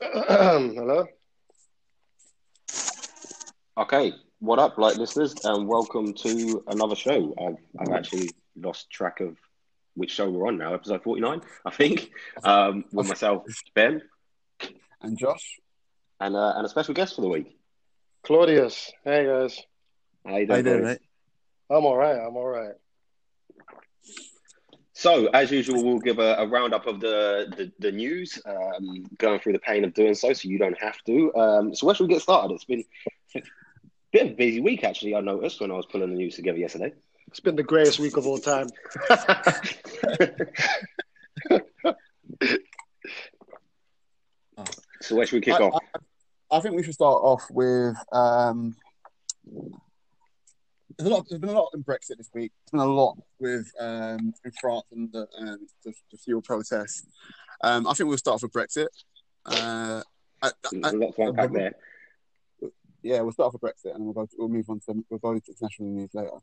Hello. Okay, what up, light listeners, and welcome to another show. I've, I've actually lost track of which show we're on now. Episode forty-nine, I think. Um, with myself, Ben, and Josh, and uh, and a special guest for the week, Claudius. Hey guys. How you doing, how you doing, mate? I'm all right. I'm all right. So, as usual, we'll give a, a roundup of the, the, the news, um, going through the pain of doing so, so you don't have to. Um, so, where should we get started? It's been a bit of a busy week, actually, I noticed when I was pulling the news together yesterday. It's been the greatest week of all time. so, where should we kick I, off? I, I think we should start off with um, there's a lot. There's been a lot in Brexit this week. There's been a lot with um, in France and the, um, the, the fuel protests. Um, I think we'll start off with Brexit. Uh, I, There's I, a lot to unpack there. yeah, we'll start off with Brexit and we'll go. we'll move on to we'll go to international news later.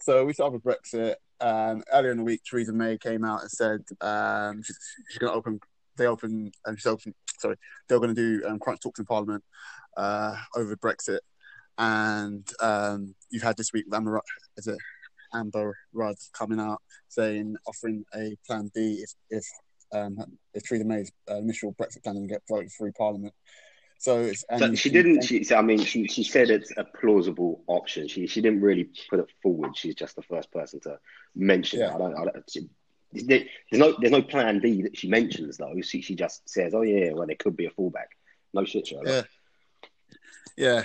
So we start off with Brexit. Um, earlier in the week, Theresa May came out and said um, she's, she's going to open. They open and she's open. Sorry, they're going to do um, crunch talks in Parliament uh, over Brexit. And um, you've had this week with Amber, is it Amber Rudd coming out saying offering a plan B if if um, if Theresa May's uh, initial Brexit plan doesn't get voted through Parliament. So it's So she didn't. She, I mean, she, she said it's a plausible option. She she didn't really put it forward. She's just the first person to mention it. Yeah. I don't. I don't she, there's no there's no plan B that she mentions though. She she just says, "Oh yeah, well there could be a fallback." No shit, Sherlock. Yeah. Yeah,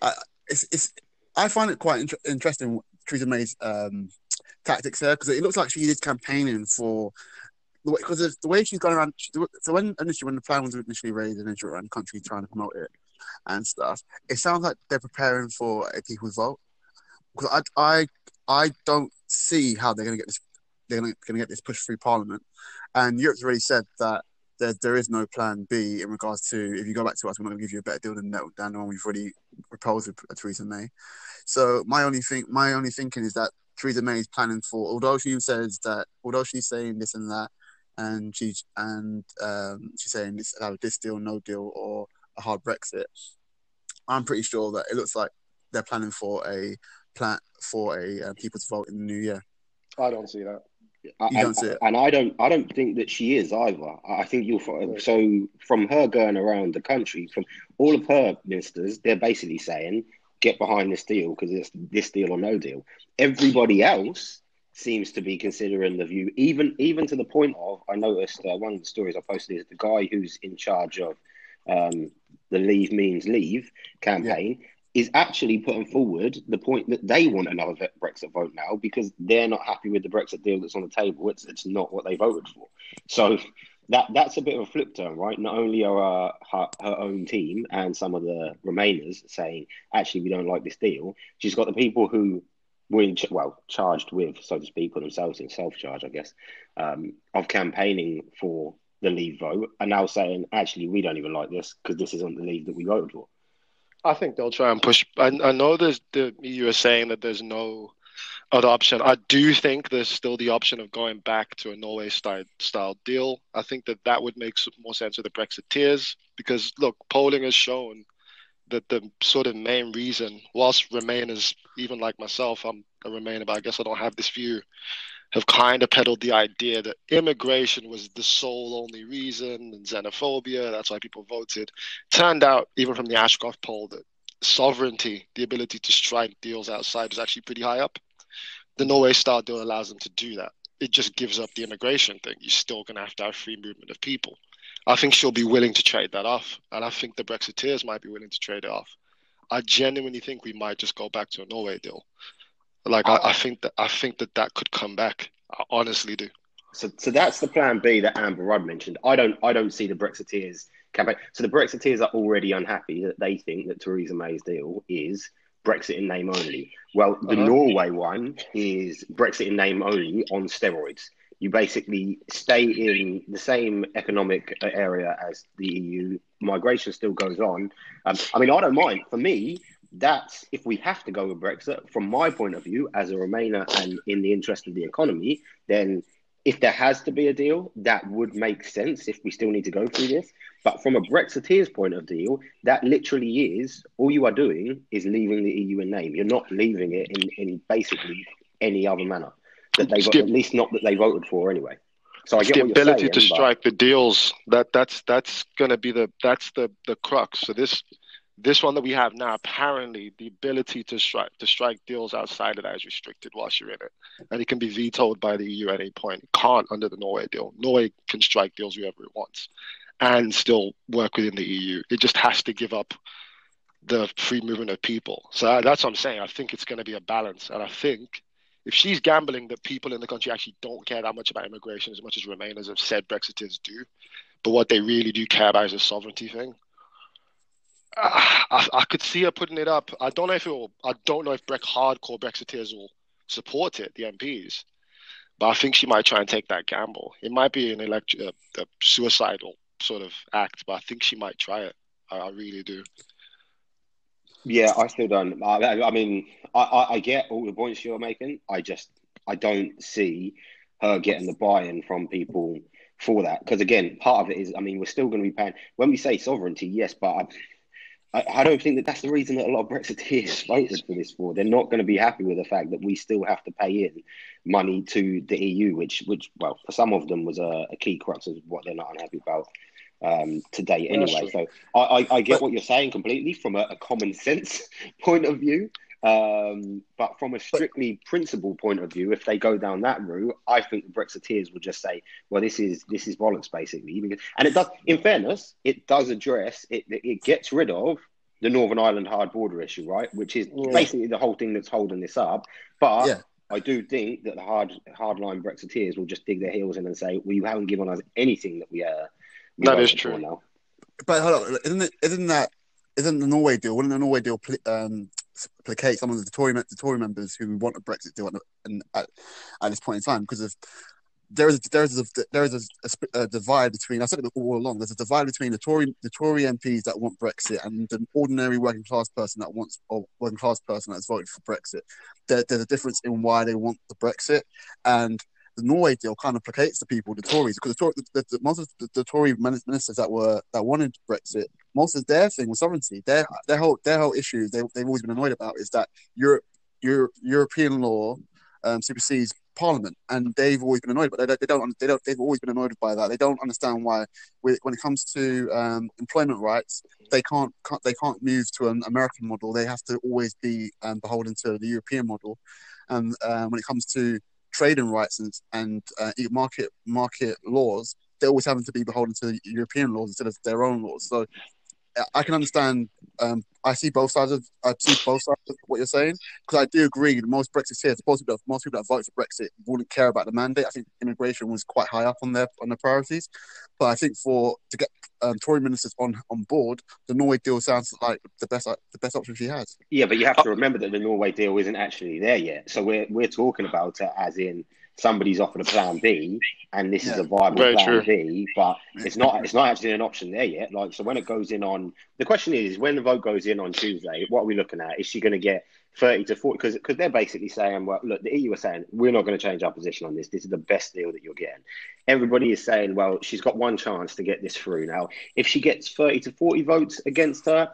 I, it's it's. I find it quite inter- interesting Theresa May's um, tactics there because it looks like she is campaigning for because the, the way she's gone around. She, so when initially when the plan was initially raised and she around the country trying to promote it and stuff, it sounds like they're preparing for a people's vote. Because I I I don't see how they're going to get this. They're going to get this pushed through Parliament, and Europe's already said that there, there is no plan B in regards to if you go back to us, we're not going to give you a better deal than that than the one we've already proposed with Theresa May. So my only thing, my only thinking is that Theresa May is planning for, although she says that, although she's saying this and that, and she and um, she's saying this either this deal, no deal, or a hard Brexit. I'm pretty sure that it looks like they're planning for a plan for a uh, people's vote in the new year. I don't see that. I- don't and, see it. and I don't. I don't think that she is either. I I think you'll find. So from her going around the country, from all of her ministers, they're basically saying, "Get behind this deal because it's this deal or no deal." Everybody else seems to be considering the view, even even to the point of. I noticed uh, one of the stories I posted is the guy who's in charge of um, the Leave Means Leave campaign. Is actually putting forward the point that they want another Brexit vote now because they're not happy with the Brexit deal that's on the table. It's it's not what they voted for. So that that's a bit of a flip turn, right? Not only are uh, her, her own team and some of the Remainers saying, actually, we don't like this deal, she's got the people who were in ch- well charged with, so to speak, put themselves in self charge, I guess, um, of campaigning for the Leave vote, are now saying, actually, we don't even like this because this isn't the Leave that we voted for. I think they'll try and push. I, I know there's the EU is saying that there's no other option. I do think there's still the option of going back to a Norway style style deal. I think that that would make more sense with the Brexiteers because look, polling has shown that the sort of main reason, whilst Remainers, even like myself, I'm a Remainer, but I guess I don't have this view, have kind of peddled the idea that immigration was the sole only reason and xenophobia. That's why people voted. Turned out, even from the Ashcroft poll, that sovereignty, the ability to strike deals outside, is actually pretty high up. The Norway style deal allows them to do that. It just gives up the immigration thing. You're still going to have to have free movement of people. I think she'll be willing to trade that off, and I think the Brexiteers might be willing to trade it off. I genuinely think we might just go back to a Norway deal. Like I, I think that I think that that could come back. I honestly do. So, so that's the plan B that Amber Rudd mentioned. I don't, I don't see the Brexiteers campaign. So the Brexiteers are already unhappy that they think that Theresa May's deal is Brexit in name only. Well, the Uh-huh. Norway one is Brexit in name only on steroids. You basically stay in the same economic area as the EU. Migration still goes on. Um, I mean, I don't mind. For me, that's if we have to go with Brexit. From my point of view, as a Remainer and in the interest of the economy, then if there has to be a deal, that would make sense if we still need to go through this. But from a Brexiteer's point of view, that literally is all you are doing is leaving the EU in name. You're not leaving it in, in basically any other manner that they at least not that they voted for anyway. So I get the ability saying, to strike but... the deals that that's that's going to be the that's the the crux. So this this one that we have now, apparently, the ability to strike to strike deals outside of that is restricted whilst you're in it, and it can be vetoed by the EU at any point. It can't under the Norway deal. Norway can strike deals whoever it wants, and still work within the EU. It just has to give up the free movement of people. So that's what I'm saying. I think it's going to be a balance, and I think if she's gambling that people in the country actually don't care that much about immigration as much as Remainers have said Brexiteers do, but what they really do care about is a sovereignty thing I, I, could see her putting it up. I don't know if it will. I don't know if Breck hardcore Brexiteers will support it, the MPs, but I think she might try and take that gamble. It might be an elect a, a suicidal sort of act, but I think she might try it. I, I really do. Yeah, I still don't. I, I mean, I, I get all the points you're making. I just I don't see her getting the buy-in from people for that because again, part of it is I mean we're still going to be paying when we say sovereignty, yes, but. I, I, I don't think that that's the reason that a lot of Brexiteers voted for this for. They're not going to be happy with the fact that we still have to pay in money to the EU, which, which well, for some of them was a, a key crux of what they're not unhappy about um, today anyway. So I, I, I get but, what you're saying completely from a, a common sense point of view. Um, but from a strictly principle point of view, if they go down that route, I think the Brexiteers will just say, "Well, this is this is bollocks, basically." And it does, in fairness, it does address it. It gets rid of the Northern Ireland hard border issue, right? Which is yeah. basically the whole thing that's holding this up. But yeah. I do think that the hard hardline Brexiteers will just dig their heels in and say, "Well, you haven't given us anything that we uh." We that is true. Now. But hold on, isn't it? Isn't that? Isn't the Norway deal? Wouldn't the Norway deal um, placate some of the Tory the Tory members who want a Brexit deal at, at, this point in time because of there is there is a, there is a, a, a, divide between I said it all along. There's a divide between the Tory the Tory MPs that want Brexit and the ordinary working class person that wants or working class person that's voted for Brexit. There, there's a difference in why they want the Brexit, and the Norway deal kind of placates the people, the Tories, because the, the, the most of the, the, Tory ministers that were that wanted Brexit, most of their thing was sovereignty. Their their whole their whole issue they they've always been annoyed about is that Europe, Europe European law um, supersedes Parliament, and they've always been annoyed. But they, they don't they don't they've always been annoyed by that. They don't understand why when it comes to um, employment rights, they can't, can't, they can't move to an American model. They have to always be um, beholden to the European model. And um, when it comes to trading rights and, and uh, market market laws, they're always having to be beholden to European laws instead of their own laws. So I can understand. Um, I see both sides of I see both sides of what you're saying because I do agree. Most Brexiteers, most people, most people that vote for Brexit wouldn't care about the mandate. I think immigration was quite high up on their on their priorities. But I think for to get um, Tory ministers on on board, the Norway deal sounds like the best the best option she has. Yeah, but you have to remember that the Norway deal isn't actually there yet. So we're we're talking about it as in somebody's offered a plan B and this yeah. is a viable Very plan true. B, but it's not it's not actually an option there yet. Like so when it goes in on the question is when the vote goes in on Tuesday, what are we looking at? Is she gonna get 30 to 40 because because they're basically saying well look the EU are saying we're not going to change our position on this this is the best deal that you're getting everybody is saying well she's got one chance to get this through now if she gets 30 to 40 votes against her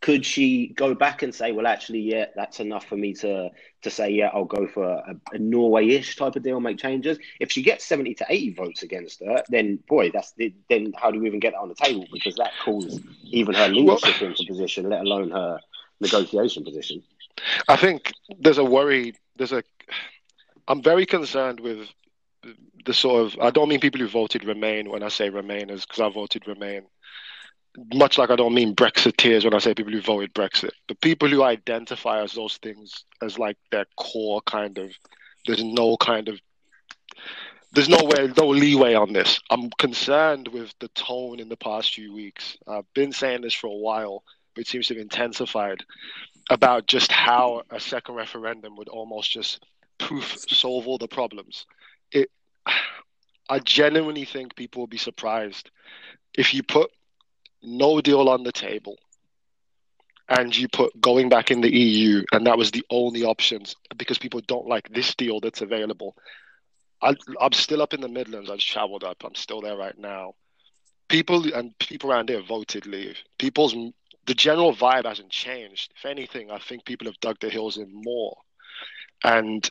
could she go back and say, well, actually, yeah, that's enough for me to to say, yeah, I'll go for a, a Norway-ish type of deal, make changes. If she gets seventy to eighty votes against her, then boy, that's the, then how do we even get that on the table? Because that calls even her leadership into position, let alone her negotiation position. I think there's a worry. There's a. I'm very concerned with the sort of. I don't mean people who voted Remain when I say Remainers, because I voted Remain much like I don't mean Brexiteers when I say people who voted Brexit, the people who identify as those things as like their core kind of, there's no kind of, there's nowhere, no leeway on this. I'm concerned with the tone in the past few weeks. I've been saying this for a while, but it seems to have intensified about just how a second referendum would almost just poof solve all the problems. It, I genuinely think people will be surprised if you put no deal on the table and you put going back in the EU, and that was the only options because people don't like this deal that's available. I, I'm still up in the Midlands. I've travelled up. I'm still there right now. People and people around here voted leave. People's the general vibe hasn't changed. If anything, I think people have dug their heels in more. And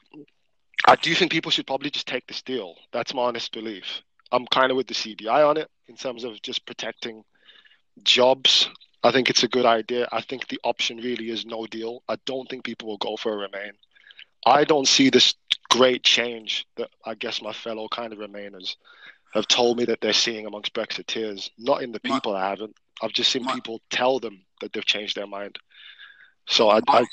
I do think people should probably just take this deal. That's my honest belief. I'm kind of with the CBI on it in terms of just protecting jobs. I think it's a good idea. I think the option really is no deal. I don't think people will go for a remain. I don't see this great change that I guess my fellow kind of remainers have told me that they're seeing amongst Brexiteers. Not in the people my, I haven't. I've just seen my, people tell them that they've changed their mind. So I, I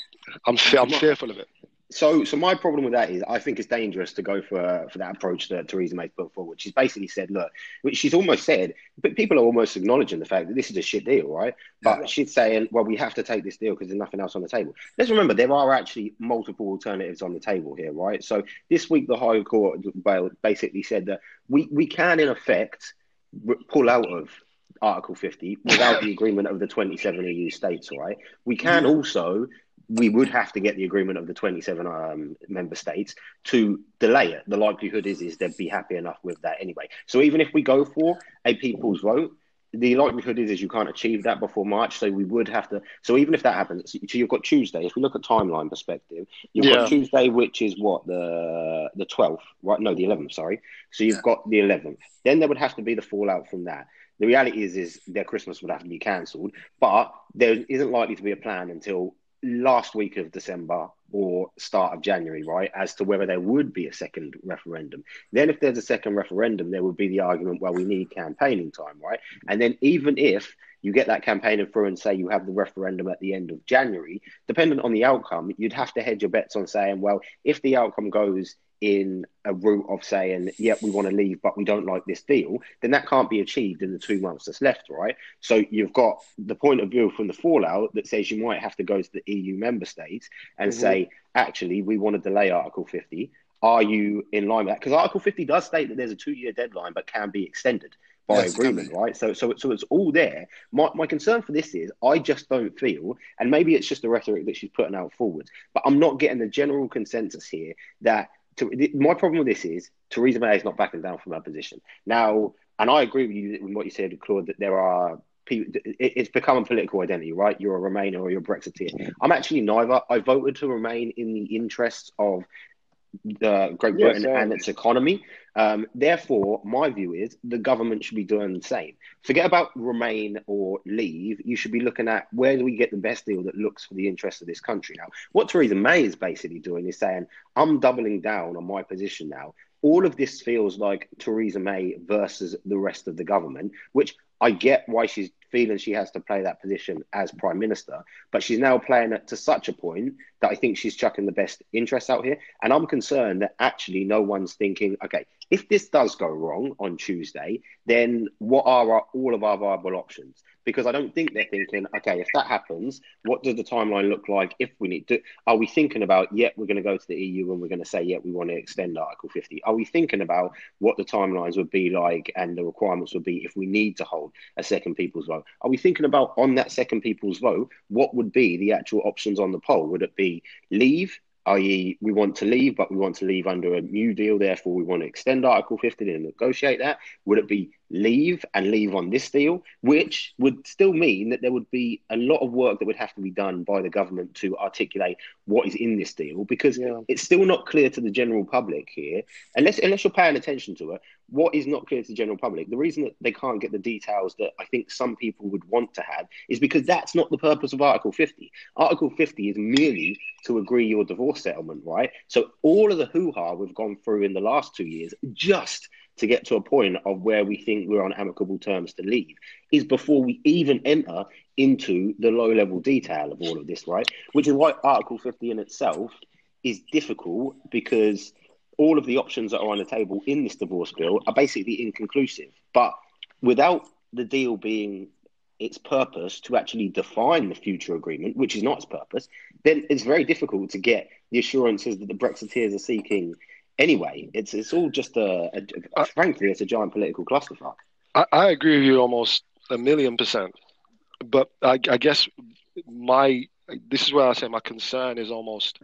I'm I'm fearful of it. So, so my problem with that is, I think it's dangerous to go for for that approach that Theresa May's put forward. She's basically said, look, which she's almost said, but people are almost acknowledging the fact that this is a shit deal, right? But yeah. she's saying, well, we have to take this deal because there's nothing else on the table. Let's remember there are actually multiple alternatives on the table here, right? So this week the High Court basically said that we we can in effect pull out of Article 50 without the agreement of the 27 EU states, right? We can also, we would have to get the agreement of the 27 um, member states to delay it. The likelihood is, is they'd be happy enough with that anyway. So even if we go for a people's vote, the likelihood is, is you can't achieve that before March. So we would have to. So even if that happens, so you've got Tuesday. If we look at timeline perspective, you've yeah. got Tuesday, which is what the the twelfth, right? No, the eleventh. Sorry. So you've yeah. got the eleventh. Then there would have to be the fallout from that. The reality is, is their Christmas would have to be cancelled, but there isn't likely to be a plan until last week of December or start of January, right, as to whether there would be a second referendum. Then, if there's a second referendum, there would be the argument, well, we need campaigning time, right? And then, even if you get that campaigning through and say you have the referendum at the end of January, dependent on the outcome, you'd have to hedge your bets on saying, well, if the outcome goes in a route of saying, yeah, we want to leave, but we don't like this deal, then that can't be achieved in the two months that's left, right? So you've got the point of view from the fallout that says you might have to go to the EU member states and mm-hmm. say, actually, we want to delay Article 50. Are you in line with that? Because Article 50 does state that there's a two year deadline, but can be extended by yes, agreement, right? So, so, so it's all there. My, my concern for this is I just don't feel, and maybe it's just the rhetoric that she's putting out forward, but I'm not getting the general consensus here that to, my problem with this is Theresa May is not backing down from her position now, and I agree with you with what you said, Claude, that there are people. It's become a political identity, right? You're a Remainer or you're a Brexiteer. I'm actually neither. I voted to remain in the interests of the Great Britain yes, and its economy. Um, therefore, my view is the government should be doing the same. Forget about remain or leave. You should be looking at where do we get the best deal that looks for the interests of this country now. What Theresa May is basically doing is saying, I'm doubling down on my position now. All of this feels like Theresa May versus the rest of the government, which I get why she's feeling she has to play that position as prime minister, but she's now playing it to such a point that I think she's chucking the best interests out here. And I'm concerned that actually no one's thinking, okay, if this does go wrong on Tuesday, then what are our, all of our viable options? Because I don't think they're thinking, okay, if that happens, what does the timeline look like? If we need to, are we thinking about, yeah, we're going to go to the EU and we're going to say, yeah, we want to extend Article 50? Are we thinking about what the timelines would be like and the requirements would be if we need to hold a second people's vote? Are we thinking about on that second people's vote, what would be the actual options on the poll? Would it be leave? i.e., we want to leave, but we want to leave under a new deal. Therefore, we want to extend Article 50 and negotiate that. Would it be leave and leave on this deal, which would still mean that there would be a lot of work that would have to be done by the government to articulate what is in this deal because yeah. it's still not clear to the general public here unless unless you're paying attention to it what is not clear to the general public the reason that they can't get the details that i think some people would want to have is because that's not the purpose of article 50 article 50 is merely to agree your divorce settlement right so all of the hoo-ha we've gone through in the last two years just to get to a point of where we think we're on amicable terms to leave is before we even enter into the low level detail of all of this, right? Which is why Article 50 in itself is difficult because all of the options that are on the table in this divorce bill are basically inconclusive. But without the deal being its purpose to actually define the future agreement, which is not its purpose, then it's very difficult to get the assurances that the Brexiteers are seeking anyway. It's it's all just a, a, a frankly, it's a giant political clusterfuck. I, I, agree with you almost a million percent, but I, I guess my this is where I say my concern is almost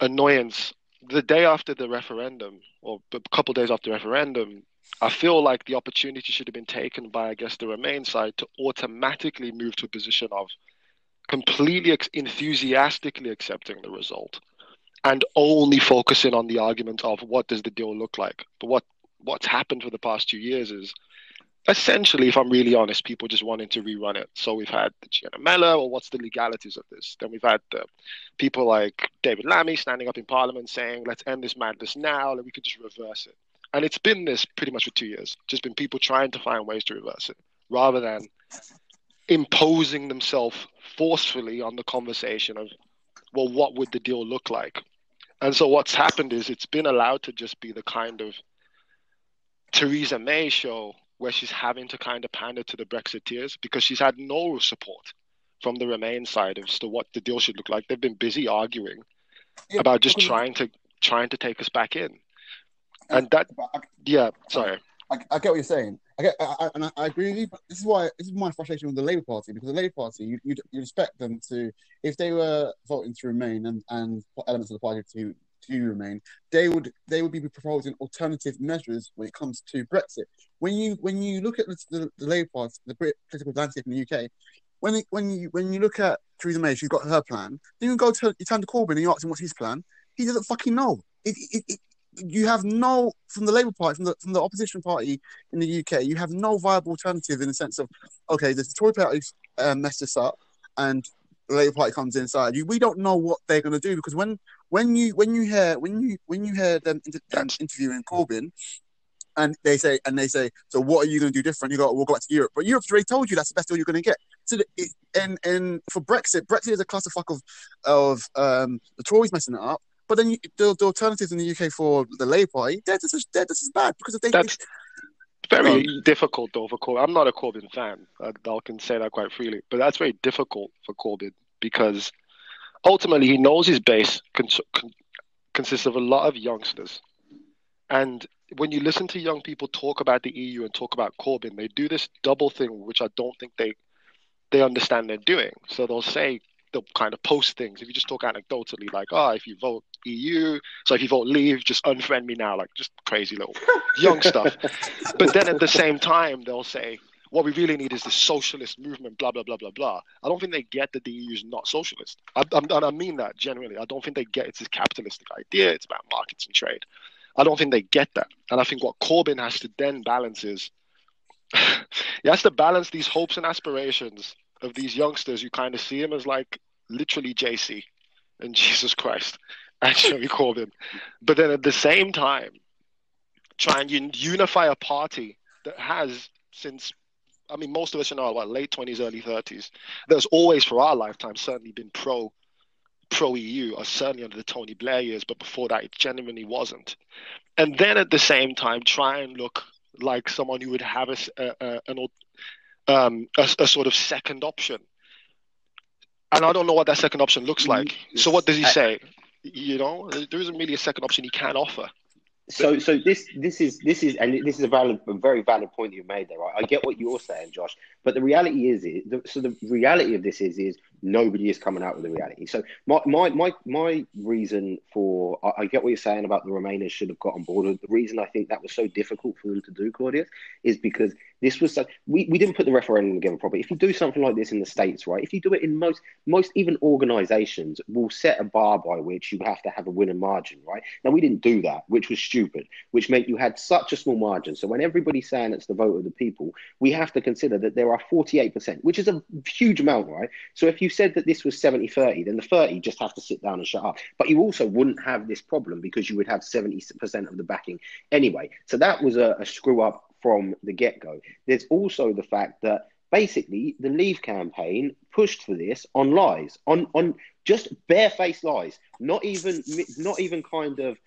annoyance the day after the referendum, or a couple days after the referendum, I feel like the opportunity should have been taken by, I guess, the Remain side to automatically move to a position of completely enthusiastically accepting the result and only focusing on the argument of what does the deal look like. But what what's happened for the past two years is essentially, if I'm really honest, people just wanting to rerun it. So we've had the Gina or what's the legalities of this? Then we've had the people like David Lammy standing up in Parliament saying, let's end this madness now, and we could just reverse it. And it's been this pretty much for two years. Just been people trying to find ways to reverse it rather than imposing themselves forcefully on the conversation of, well, what would the deal look like? And so what's happened is it's been allowed to just be the kind of Theresa May show where she's having to kind of pander to the Brexiteers because she's had no support from the Remain side as to what the deal should look like. They've been busy arguing yeah, about just trying to trying to take us back in, and that yeah, sorry. I, I get what you're saying. I get, I, I, and I, I, agree with you. But this is why this is my frustration with the Labour Party because the Labour Party, you you you expect them to, if they were voting to remain and and elements of the party to to remain, they would they would be proposing alternative measures when it comes to Brexit. When you when you look at the, the, the Labour Party, the political landscape in the UK, when it, when you when you look at Theresa May, she's got her plan. Then you go to you turn to Corbyn and you ask him what's his plan. He doesn't fucking know. It, it, it, you have no from the Labour Party, from the from the opposition party in the UK, you have no viable alternative in the sense of okay, the Tory party uh, messed this up, and the Labour Party comes inside. You, we don't know what they're going to do because when when you when you hear when you when you hear them inter- interviewing Corbyn, and they say and they say, so what are you going to do different? You go, we'll go back to Europe, but Europe's already told you that's the best deal you're going to get. So it, and and for Brexit, Brexit is a clusterfuck of of um, the Tories messing it up. But then you, the, the, alternatives in the UK for the Labour Party, they're just, they're just as bad because they. That's very um, difficult though for Corbyn. I'm not a Corbyn fan. I, I can say that quite freely, but that's very difficult for Corbyn because ultimately he knows his base con- con- consists of a lot of youngsters. And when you listen to young people talk about the EU and talk about Corbyn, they do this double thing, which I don't think they they understand they're doing. So they'll say they'll kind of post things. If you just talk anecdotally, like, oh, if you vote EU, so if you vote Leave, just unfriend me now, like just crazy little young stuff. But then at the same time, they'll say, what we really need is the socialist movement, blah, blah, blah, blah, blah. I don't think they get that the EU is not socialist. I, I, I mean that genuinely. I don't think they get it's this capitalistic idea. It's about markets and trade. I don't think they get that. And I think what Corbyn has to then balance is he has to balance these hopes and aspirations of these youngsters who kind of see him as like literally JC and Jesus Christ and Jeremy Corbyn. But then at the same time, try and unify a party that has since I mean, most of us in our what, late twenties, early thirties. There's always, for our lifetime, certainly been pro pro EU, or certainly under the Tony Blair years, but before that, it genuinely wasn't. And then at the same time, try and look like someone who would have a, a, an, um, a, a sort of second option. And I don't know what that second option looks mm-hmm. like. So what does he say? You know, there isn't really a second option he can offer. So, so this this is this is and this is a valid, a very valid point you made there. Right? I get what you're saying, Josh, but the reality is, is so the reality of this is, is nobody is coming out with the reality. So my my my, my reason for I, I, get what you're saying about the Remainers should have got on board. The reason I think that was so difficult for them to do, Claudius, is because this was such, we, we didn't put the referendum together properly. If you do something like this in the States, right, if you do it in most most even organizations will set a bar by which you have to have a winning margin, right? Now we didn't do that, which was stupid, which meant you had such a small margin. So when everybody's saying it's the vote of the people, we have to consider that there are 48%, which is a huge amount, right? So if you said that this was 70 30, then the 30 just have to sit down and shut up. But you also wouldn't have this problem because you would have 70% of the backing anyway. So that was a, a screw up from the get go. There's also the fact that basically the Leave campaign pushed for this on lies, on on just barefaced lies, not even not even kind of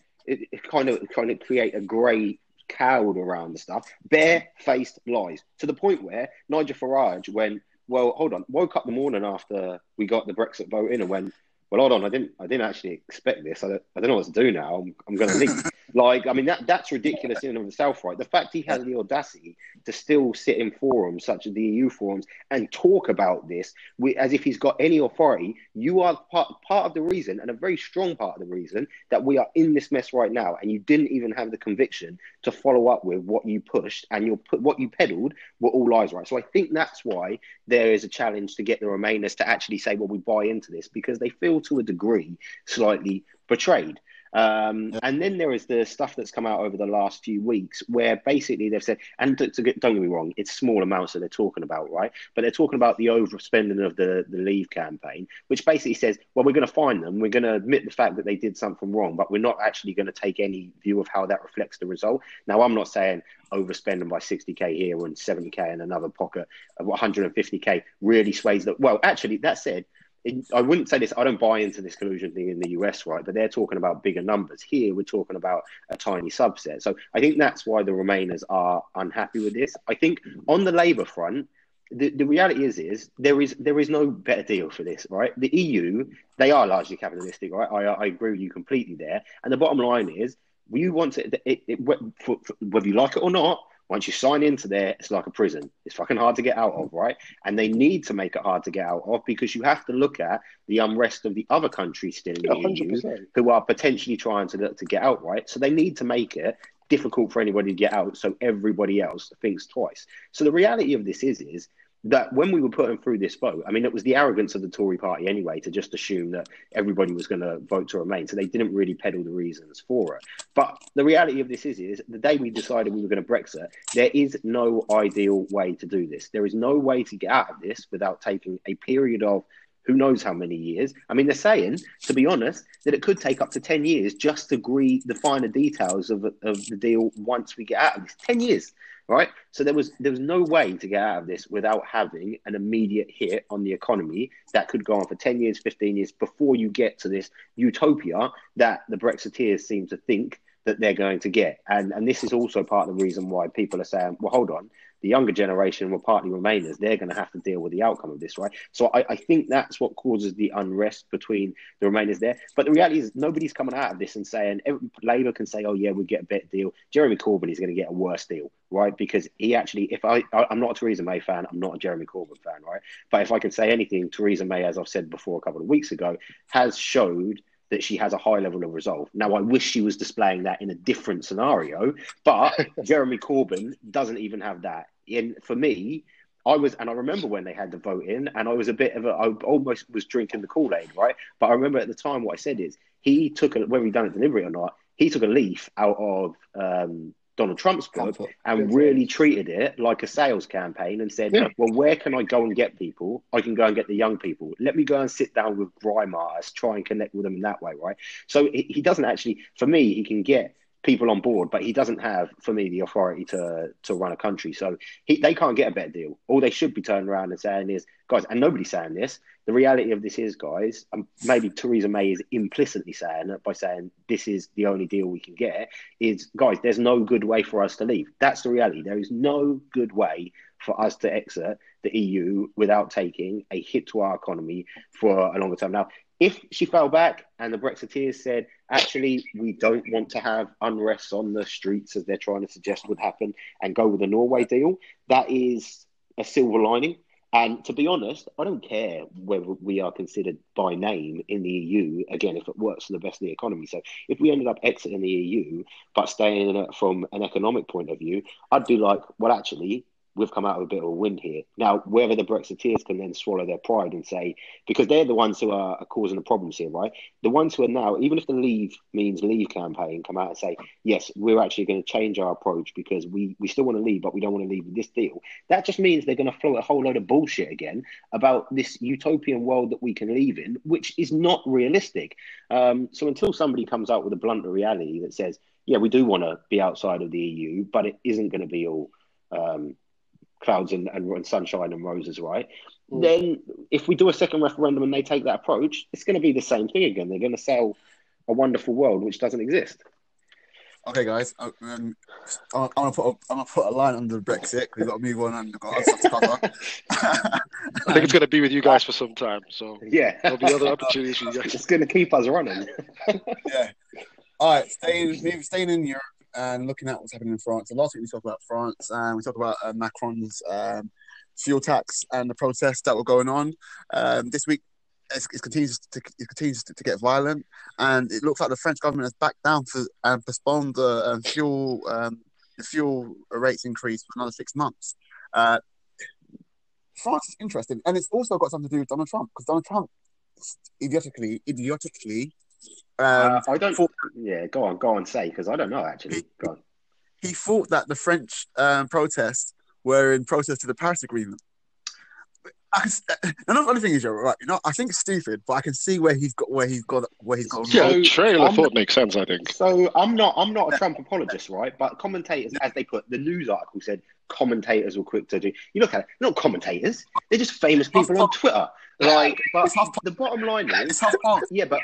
kind of kind of create a grey cloud around the stuff, barefaced lies to the point where Nigel Farage went, well, hold on, woke up the morning after we got the Brexit vote in and went, well, hold on, I didn't, I didn't actually expect this. I don't, I don't know what to do now. I'm, I'm going to leave. Like, I mean, that that's ridiculous in and of itself, right? The fact he has the audacity to still sit in forums such as the EU forums and talk about this as if he's got any authority, you are part, part of the reason and a very strong part of the reason that we are in this mess right now. And you didn't even have the conviction to follow up with what you pushed and your what you peddled were all lies, right? So I think that's why there is a challenge to get the Remainers to actually say, well, we buy into this because they feel to a degree slightly betrayed. Um, and then there is the stuff that's come out over the last few weeks where basically they've said, and to, to get, don't get me wrong, it's small amounts that they're talking about, right? But they're talking about the overspending of the, the Leave campaign, which basically says, well, we're going to find them. We're going to admit the fact that they did something wrong, but we're not actually going to take any view of how that reflects the result. Now, I'm not saying overspending by 60k here and 70k in another pocket of 150k really sways that. Well, actually, that said, I wouldn't say this. I don't buy into this collusion thing in the US, right? But they're talking about bigger numbers. Here, we're talking about a tiny subset. So I think that's why the Remainers are unhappy with this. I think on the Labour front, the, the reality is is there is there is no better deal for this, right? The EU they are largely capitalistic, right? I, I agree with you completely there. And the bottom line is, you want to it, it, it, whether you like it or not, once you sign into there, it's like a prison. It's fucking hard to get out of, right? And they need to make it hard to get out of because you have to look at the unrest of the other countries still in the 100%. EU who are potentially trying to, to get out, right? So they need to make it difficult for anybody to get out so everybody else thinks twice. So the reality of this is, is that when we were putting through this vote, I mean, it was the arrogance of the Tory party anyway to just assume that everybody was going to vote to remain. So they didn't really peddle the reasons for it. But the reality of this is, is the day we decided we were going to Brexit, there is no ideal way to do this. There is no way to get out of this without taking a period of who knows how many years. I mean, they're saying, to be honest, that it could take up to 10 years just to agree the finer details of, of the deal once we get out of this. 10 years right? So there was there was no way to get out of this without having an immediate hit on the economy that could go on for 10 years, 15 years before you get to this utopia that the Brexiteers seem to think that they're going to get. And and this is also part of the reason why people are saying, well, hold on, the younger generation will partly Remainers. They're going to have to deal with the outcome of this, right? So I, I, think that's what causes the unrest between the Remainers there. But the reality is, nobody's coming out of this and saying every, Labour can say, "Oh yeah, we get a better deal." Jeremy Corbyn is going to get a worse deal, right? Because he actually, if I, I, am not a Theresa May fan, I'm not a Jeremy Corbyn fan, right? But if I can say anything, Theresa May, as I've said before a couple of weeks ago, has showed that she has a high level of resolve. Now, I wish she was displaying that in a different scenario, but Jeremy Corbyn doesn't even have that. And for me, I was, and I remember when they had the vote in, and I was a bit of a, I almost was drinking the Kool Aid, right? But I remember at the time what I said is he took a, whether he done it deliberately or not, he took a leaf out of um, Donald Trump's book and really treated it like a sales campaign and said, yeah. well, where can I go and get people? I can go and get the young people. Let me go and sit down with grime artists, try and connect with them in that way, right? So he doesn't actually, for me, he can get people on board, but he doesn't have, for me, the authority to to run a country. So he, they can't get a better deal. All they should be turning around and saying is, guys, and nobody's saying this. The reality of this is, guys, and maybe Theresa May is implicitly saying it by saying this is the only deal we can get. Is guys, there's no good way for us to leave. That's the reality. There is no good way for us to exit the EU without taking a hit to our economy for a longer time. Now, if she fell back and the Brexiteers said, actually, we don't want to have unrest on the streets as they're trying to suggest would happen and go with a Norway deal, that is a silver lining. And to be honest, I don't care whether we are considered by name in the EU, again, if it works for the best of the economy. So if we ended up exiting the EU, but staying in it from an economic point of view, I'd be like, well, actually, we've come out of a bit of a wind here. Now, whether the Brexiteers can then swallow their pride and say, because they're the ones who are, are, causing the problems here, right? The ones who are now, even if the Leave means Leave campaign, come out and say, yes, we're actually going to change our approach because we, we still want to leave, but we don't want to leave with this deal. That just means they're going to float a whole load of bullshit again about this utopian world that we can leave in, which is not realistic. Um, so until somebody comes out with a blunter reality that says, yeah, we do want to be outside of the EU, but it isn't going to be all um, clouds and, and, and sunshine and roses, right? Mm. Then if we do a second referendum and they take that approach, it's going to be the same thing again. They're going to sell a wonderful world which doesn't exist. Okay, guys, um, I'm, gonna put a, I'm gonna put a line under Brexit because we've got to move on and we've got stuff to cover. I think it's gonna be with you guys for some time, so yeah, there'll be other opportunities for you guys. It's gonna keep us running. yeah. All right, staying staying in Europe and looking at what's happening in France. So last week we talked about France and we talked about uh, Macron's um, fuel tax and the protests that were going on. Um, this week it continues to it continues to, to, get violent, and it looks like the French government has backed down for and postponed the um, fuel um, the fuel rates increase for another six months. Uh, France is interesting, and it's also got something to do with Donald Trump because Donald Trump, idiotically, idiotically, um, uh, I don't. Thought, yeah, go on, go on, say because I don't know actually. Go on. He thought that the French um, protests were in protest to the Paris Agreement. I can, uh, another thing is, you're right. You know, I think it's stupid, but I can see where he's got where he's got where he's got. Yeah, so, trailer I'm, thought makes sense. I think. So I'm not I'm not a Trump apologist, right? But commentators, as they put, the news article said commentators were quick to do. You look at it, not commentators; they're just famous people on Twitter. Like, but the bottom line is, yeah, but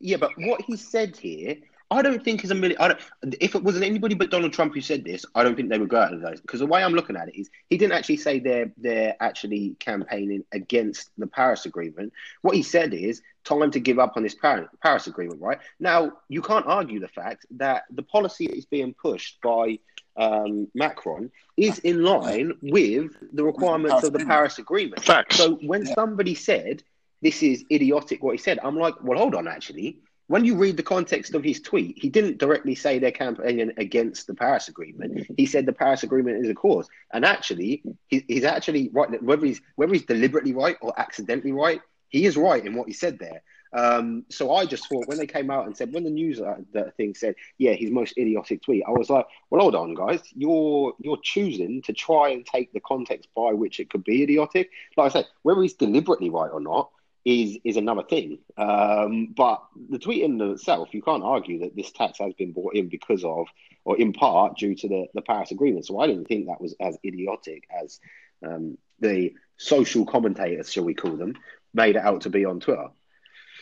yeah, but what he said here I don't think is a million. I don't, if it wasn't anybody but Donald Trump who said this, I don't think they would go out of those. Because the way I'm looking at it is, he didn't actually say they're they're actually campaigning against the Paris Agreement. What he said is time to give up on this Paris Agreement. Right now, you can't argue the fact that the policy that is being pushed by um, Macron is in line with the requirements of the Paris Agreement. Facts. So when somebody said this is idiotic, what he said, I'm like, well, hold on, actually when you read the context of his tweet, he didn't directly say they're campaigning against the Paris Agreement. He said the Paris Agreement is a cause, and actually, he, he's actually right. Whether he's whether he's deliberately right or accidentally right, he is right in what he said there. Um, so I just thought when they came out and said when the news uh, thing said, yeah, his most idiotic tweet, I was like, well, hold on, guys, you're you're choosing to try and take the context by which it could be idiotic. Like I said, whether he's deliberately right or not, is is another thing. Um, but the tweet in itself, you can't argue that this tax has been brought in because of, or in part due to the, the Paris Agreement. So I didn't think that was as idiotic as um, the social commentators, shall we call them, made it out to be on Twitter.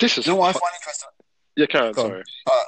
This is you know what I find interesting. Yeah, Karen, sorry. Uh,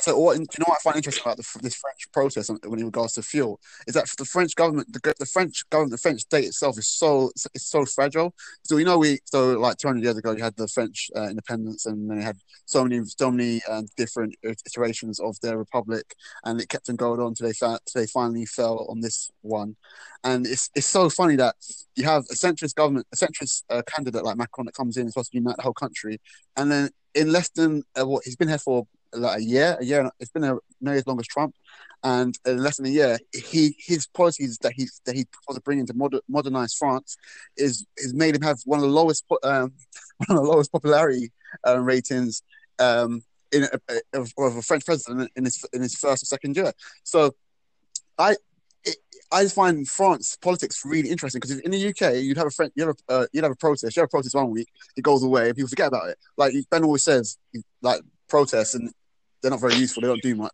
so, what, you know what I find interesting about the, this French protest when in regards to fuel is that the French government, the, the French government, the French state itself is so it's so fragile. So we know we so like 200 years ago you had the French uh, independence, and then you had so many so many um, different iterations of their republic, and it kept on going on until they found, they finally fell on this one. And it's it's so funny that you have a centrist government, a centrist uh, candidate like Macron that comes in, supposed to unite the whole country, and then in less than uh, what he's been here for like a year, a year. It's been a nearly as long as Trump, and in less than a year, he his policies that he that he was bringing to moder, modernize France is is made him have one of the lowest um, one of the lowest popularity uh, ratings um, in a, of, of, a French president in his in his first or second year. So, I. I just find France politics really interesting because in the UK you'd have a friend, you have a uh, you'd have a protest, you have a protest one week, it goes away, and people forget about it. Like Ben always says, like protests, and they're not very useful. They don't do much.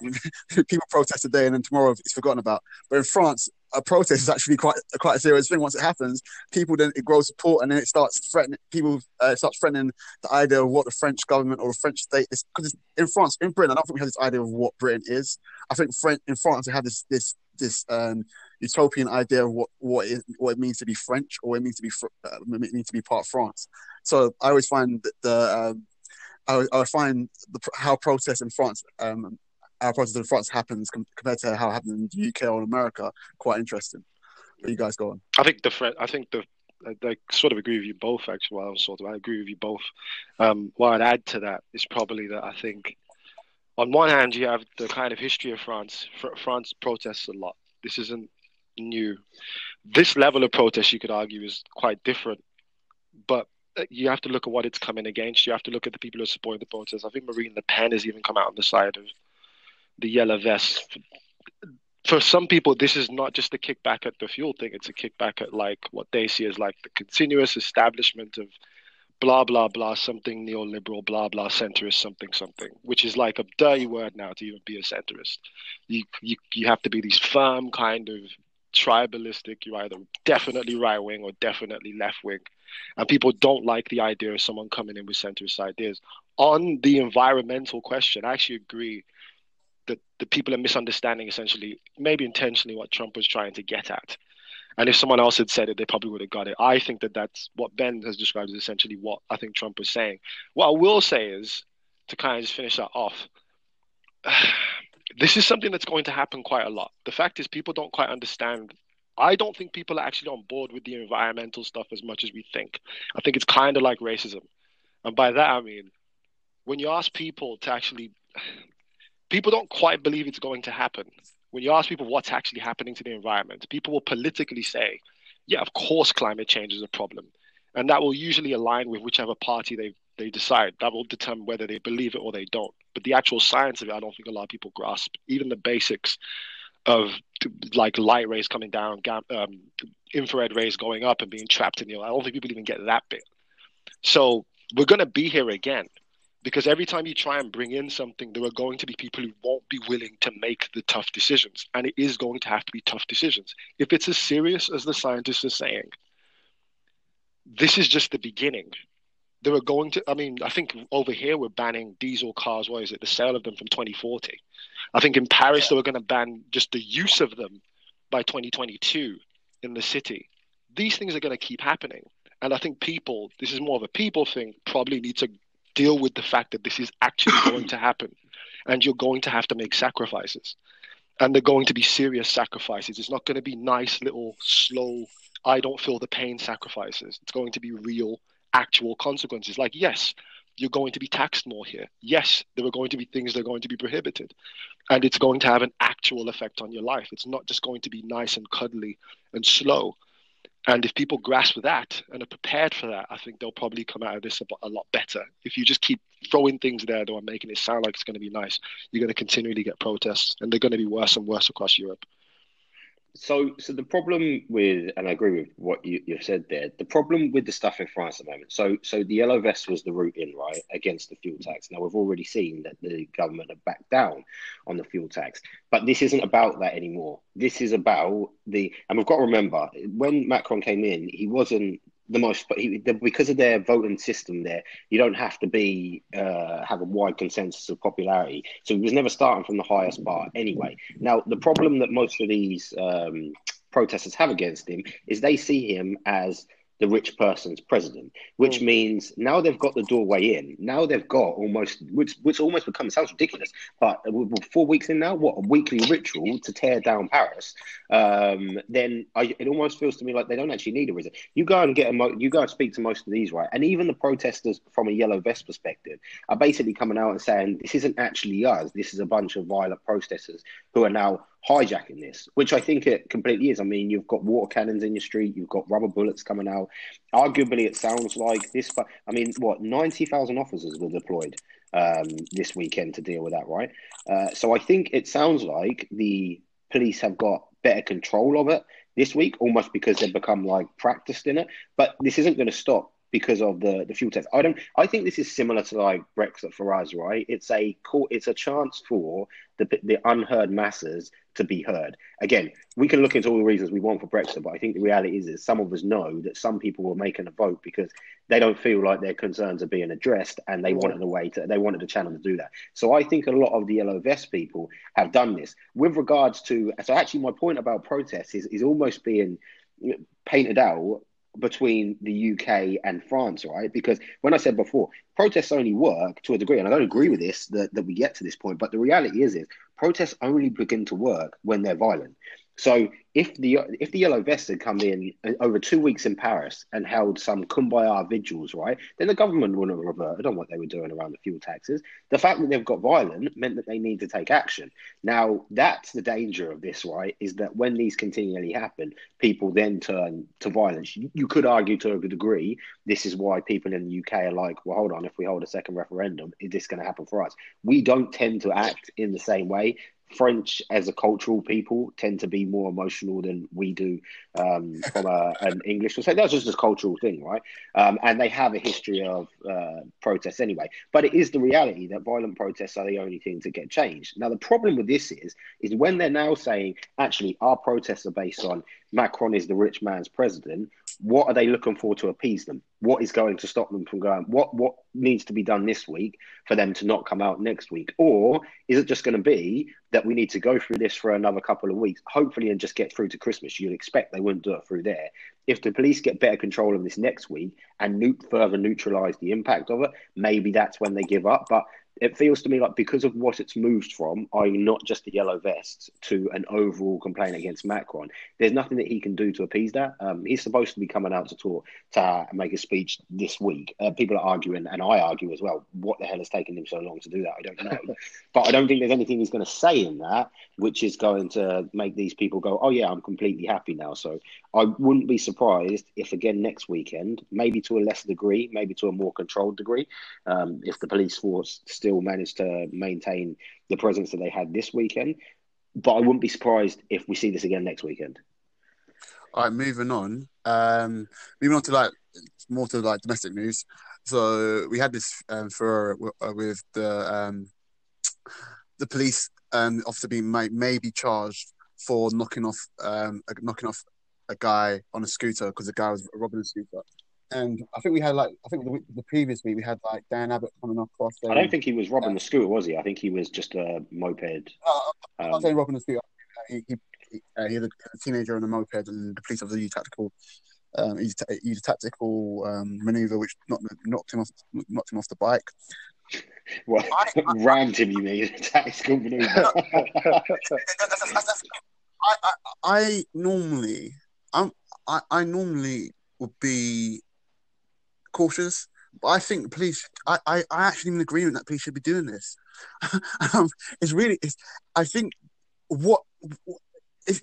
people protest today and then tomorrow it's forgotten about. But in France, a protest is actually quite quite a serious thing. Once it happens, people then it grows support and then it starts threatening people. Uh, starts threatening the idea of what the French government or the French state is. Because in France, in Britain, I don't think we have this idea of what Britain is. I think French, in France, they have this this this um, utopian idea of what what it, what it means to be French or what it means to be uh, means to be part of France. So I always find that the um, I, I find the, how protests in France, um, how protests in France happens com- compared to how it happens in the UK or in America quite interesting. Where you guys go on? I think the I think the I sort of agree with you both. Actually, well, sort of I agree with you both. Um, what I'd add to that is probably that I think, on one hand, you have the kind of history of France. Fr- France protests a lot. This isn't new. This level of protest, you could argue, is quite different. But you have to look at what it's coming against. You have to look at the people who are supporting the protest. I think Marine Le Pen has even come out on the side of the yellow vest. For some people, this is not just a kickback at the fuel thing. It's a kickback at like what they see as like the continuous establishment of blah blah blah something neoliberal blah blah centrist something something which is like a dirty word now to even be a centrist you you, you have to be these firm kind of tribalistic you're either definitely right wing or definitely left wing and people don't like the idea of someone coming in with centrist ideas. On the environmental question, I actually agree that the people are misunderstanding essentially, maybe intentionally, what Trump was trying to get at. And if someone else had said it, they probably would have got it. I think that that's what Ben has described as essentially what I think Trump was saying. What I will say is to kind of just finish that off. This is something that's going to happen quite a lot. The fact is, people don't quite understand. I don't think people are actually on board with the environmental stuff as much as we think. I think it's kind of like racism. And by that, I mean, when you ask people to actually, people don't quite believe it's going to happen. When you ask people what's actually happening to the environment, people will politically say, yeah, of course, climate change is a problem. And that will usually align with whichever party they, they decide. That will determine whether they believe it or they don't. But the actual science of it, I don't think a lot of people grasp. Even the basics of like light rays coming down, um, infrared rays going up and being trapped in the. I don't think people even get that bit. So we're going to be here again because every time you try and bring in something, there are going to be people who won't be willing to make the tough decisions, and it is going to have to be tough decisions. If it's as serious as the scientists are saying, this is just the beginning. There are going to, I mean, I think over here we're banning diesel cars. What is it? The sale of them from 2040. I think in Paris they were going to ban just the use of them by 2022 in the city. These things are going to keep happening. And I think people, this is more of a people thing, probably need to deal with the fact that this is actually going to happen. And you're going to have to make sacrifices. And they're going to be serious sacrifices. It's not going to be nice little slow I don't feel the pain sacrifices. It's going to be real, actual consequences. Like, yes, you're going to be taxed more here. Yes, there are going to be things that are going to be prohibited. And it's going to have an actual effect on your life. It's not just going to be nice and cuddly and slow. And if people grasp that and are prepared for that, I think they'll probably come out of this a, lot better. If you just keep throwing things there that are making it sound like it's going to be nice, you're going to continually get protests, and they're going to be worse and worse across Europe. So, so the problem with, and I agree with what you, you've said there. The problem with the stuff in France at the moment. So, so the yellow vest was the route in, right, against the fuel tax. Now we've already seen that the government have backed down on the fuel tax, but this isn't about that anymore. This is about the, and we've got to remember when Macron came in, he wasn't the most, but he, the, because of their voting system there, you don't have to be uh, have a wide consensus of popularity. So he was never starting from the highest bar anyway. Now the problem that most of these um, protesters have against him is they see him as the rich person's president, which mm. means now they've got the doorway in. Now they've got almost, which which almost becomes sounds ridiculous, but four weeks in now, what a weekly ritual to tear down Paris. Um, then I, it almost feels to me like they don't actually need a reason. You go and get a, you go and speak to most of these, right? And even the protesters from a yellow vest perspective are basically coming out and saying this isn't actually us. This is a bunch of violent protesters who are now hijacking this, which I think it completely is. I mean, you've got water cannons in your street, you've got rubber bullets coming out. Arguably, it sounds like this, but I mean, what, 90,000 officers were deployed um, this weekend to deal with that, right? Uh, so I think it sounds like the police have got better control of it this week, almost because they've become like practiced in it. But this isn't going to stop because of the the fuel tax. I don't. I think this is similar to like Brexit for us, right? It's a call. it's a chance for the the unheard masses to be heard. Again, we can look into all the reasons we want for Brexit, but I think the reality is, is some of us know that some people were making a vote because they don't feel like their concerns are being addressed, and they wanted a way to they wanted a channel to do that. So I think a lot of the yellow vest people have done this with regards to. So actually, my point about protests is is almost being painted out between the UK and France, right? Because when I said before, protests only work to a degree, and I don't agree with this that, that we get to this point, but the reality is is protests only begin to work when they're violent. So if the if the yellow vests had come in uh, over two weeks in Paris and held some kumbaya vigils, right, then the government wouldn't have reverted on what they were doing around the fuel taxes. The fact that they've got violent meant that they need to take action. Now that's the danger of this, right? Is that when these continually happen, people then turn to violence. You, you could argue to a degree this is why people in the UK are like, well, hold on, if we hold a second referendum, is this going to happen for us? We don't tend to act in the same way. French, as a cultural people, tend to be more emotional than we do um, from a, an English perspective. That's just a cultural thing, right? Um, and they have a history of uh, protests anyway. But it is the reality that violent protests are the only thing to get changed. Now, the problem with this is, is when they're now saying, actually, our protests are based on Macron is the rich man's president. What are they looking for to appease them? What is going to stop them from going? What what needs to be done this week for them to not come out next week? Or is it just going to be that we need to go through this for another couple of weeks, hopefully, and just get through to Christmas? You'd expect they wouldn't do it through there. If the police get better control of this next week and further neutralize the impact of it, maybe that's when they give up. But it feels to me like because of what it's moved from, i.e., not just the yellow vests, to an overall complaint against Macron, there's nothing that he can do to appease that. Um, he's supposed to be coming out to talk to make a speech this week. Uh, people are arguing, and I argue as well, what the hell has taken him so long to do that? I don't know. but I don't think there's anything he's going to say in that which is going to make these people go, oh, yeah, I'm completely happy now. So I wouldn't be surprised if, again, next weekend, maybe to a lesser degree, maybe to a more controlled degree, um, if the police force still manage to maintain the presence that they had this weekend. But I wouldn't be surprised if we see this again next weekend. All right, moving on. Um, moving on to like more to like domestic news. So we had this um, for uh, with the um, the police um, officer being may, may be charged for knocking off um, knocking off a guy on a scooter because the guy was robbing a scooter. And I think we had like I think the, the previous week we had like Diane Abbott coming across. I don't think he was robbing the scooter, was he? I think he was just a moped. Uh, I'm not um, saying robbing the scooter. He he, he, uh, he had a, a, teenager on a moped, and the police officer used tactical um, used, used a tactical um, maneuver which knocked, knocked him off knocked him off the bike. Well, I, I, rammed him, you mean? Tactical maneuver. I, I, I normally, I'm, I, I normally would be cautious, but I think police. I, I, I actually am in agreement that police should be doing this. um, it's really, it's. I think what if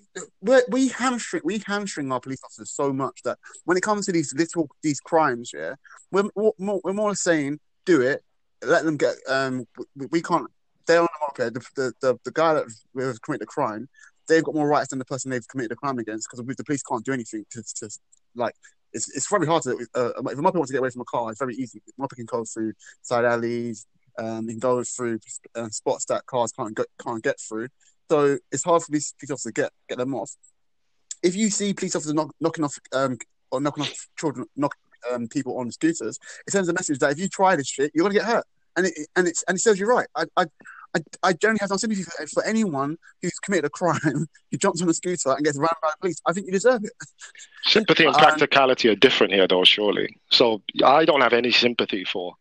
we hamstring we hamstring our police officers so much that when it comes to these little these crimes, yeah, we're more, we're more saying do it, let them get. Um, we, we can't. They're on the market. The, the, the, the guy that has committed the crime, they've got more rights than the person they've committed the crime against because the police can't do anything to, to like it's, it's very hard to uh, if a moped wants to get away from a car it's very easy. Moped can go through side alleys um, can go through uh, spots that cars can't get, can't get through. So it's hard for these police officers to get get them off. If you see police officers knock, knocking off um, or knocking off children knocking um, people on scooters it sends a message that if you try this shit you're gonna get hurt. And it and it's and it serves you right. I I, I generally have no sympathy for, for, anyone who's committed a crime, who jumps on a scooter and gets rammed by the police. I think you deserve it. Sympathy and um, practicality are different here, though, surely. So I don't have any sympathy for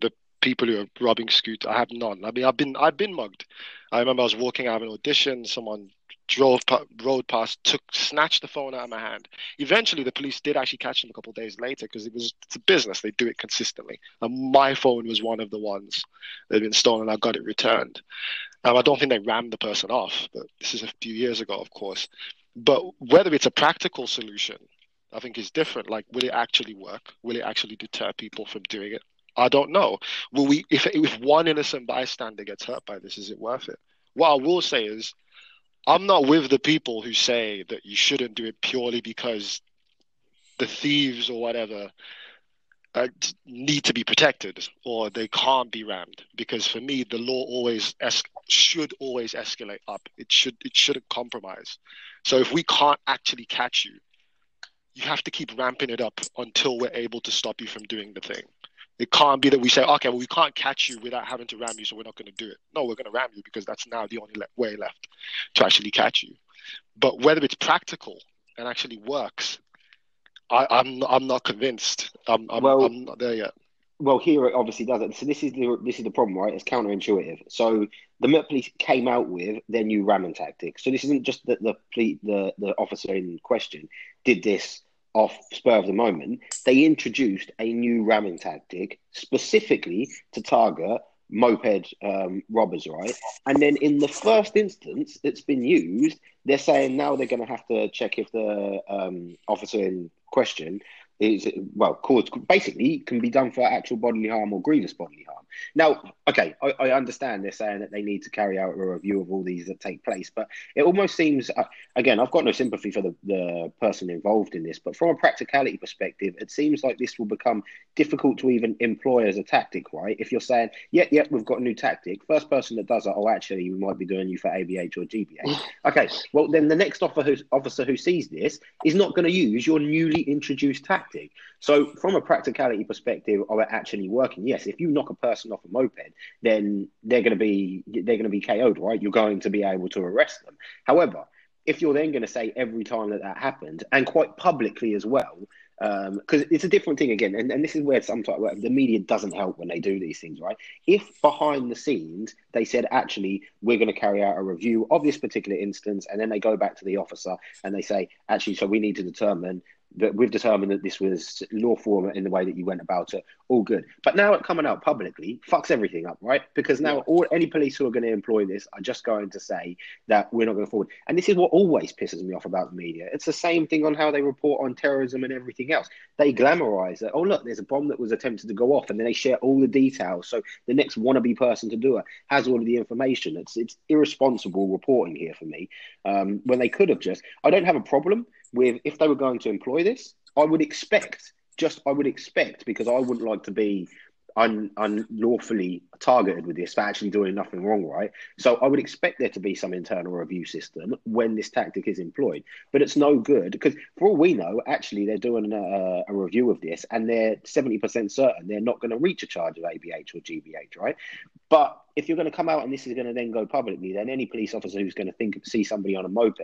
the people who are robbing scooters. I have none. I mean, I've been I've been mugged. I remember I was walking out of an audition. Someone drove rode past, took snatched the phone out of my hand. Eventually, the police did actually catch him a couple of days later because it was it's a business. They do it consistently. And my phone was one of the ones that had been stolen. I got it returned. Um, I don't think they rammed the person off, but this is a few years ago, of course. But whether it's a practical solution, I think is different. Like, will it actually work? Will it actually deter people from doing it? I don't know. Will we? If if one innocent bystander gets hurt by this, is it worth it? What I will say is I'm not with the people who say that you shouldn't do it purely because the thieves or whatever uh, need to be protected or they can't be rammed. Because for me, the law always es- should always escalate up. It should it shouldn't compromise. So if we can't actually catch you, you have to keep ramping it up until we're able to stop you from doing the thing. It can't be that we say, okay, well, we can't catch you without having to ram you, so we're not going to do it. No, we're going to ram you because that's now the only le- way left to actually catch you. But whether it's practical and actually works, I, am I'm, I'm not convinced. I'm I'm, well, I'm not there yet. Well, here it obviously does it. So this is the this is the problem, right? It's counterintuitive. So the Met Police came out with their new ramming tactic. So this isn't just that the the the officer in question did this off spur of the moment, they introduced a new ramming tactic specifically to target moped um, robbers, right? And then in the first instance it's been used, they're saying now they're going to have to check if the um, officer in question is well caused basically can be done for actual bodily harm or grievous bodily harm. Now, okay, I, I, understand they're saying that they need to carry out a review of all these that take place, but it almost seems, uh, again, I've got no sympathy for the, the person involved in this, but from a practicality perspective, it seems like this will become difficult to even employ as a tactic, right? If you're saying, yeah, yeah, we've got a new tactic, first person that does it, oh, actually, we might be doing you for ABH or GBH. okay, well, then the next officer who sees this is not going to use your newly introduced tactic. So, from a practicality perspective of it actually working, yes, if you knock a person off a moped, then they're going to be they're going to be KO'd, right? You're going to be able to arrest them. However, if you're then going to say every time that that happened, and quite publicly as well, because um, it's a different thing again, and, and this is where sometimes the media doesn't help when they do these things, right? If behind the scenes they said, actually, we're going to carry out a review of this particular instance, and then they go back to the officer and they say, actually, so we need to determine that we've determined that this was lawful in the way that you went about it, all good. But now it coming out publicly fucks everything up, right? Because now all any police who are going to employ this are just going to say that we're not going forward. And this is what always pisses me off about the media. It's the same thing on how they report on terrorism and everything else. They glamorize that, oh, look, there's a bomb that was attempted to go off, and then they share all the details. So the next wannabe person to do it has all of the information. It's, it's irresponsible reporting here for me um, when they could have just. I don't have a problem with if they were going to employ this, I would expect just I would expect because I wouldn't like to be un, unlawfully targeted with this for actually doing nothing wrong, right? So I would expect there to be some internal review system when this tactic is employed. But it's no good because for all we know, actually they're doing a, a review of this and they're seventy percent certain they're not going to reach a charge of ABH or GBH, right? But if you're going to come out and this is going to then go publicly, then any police officer who's going to think see somebody on a moped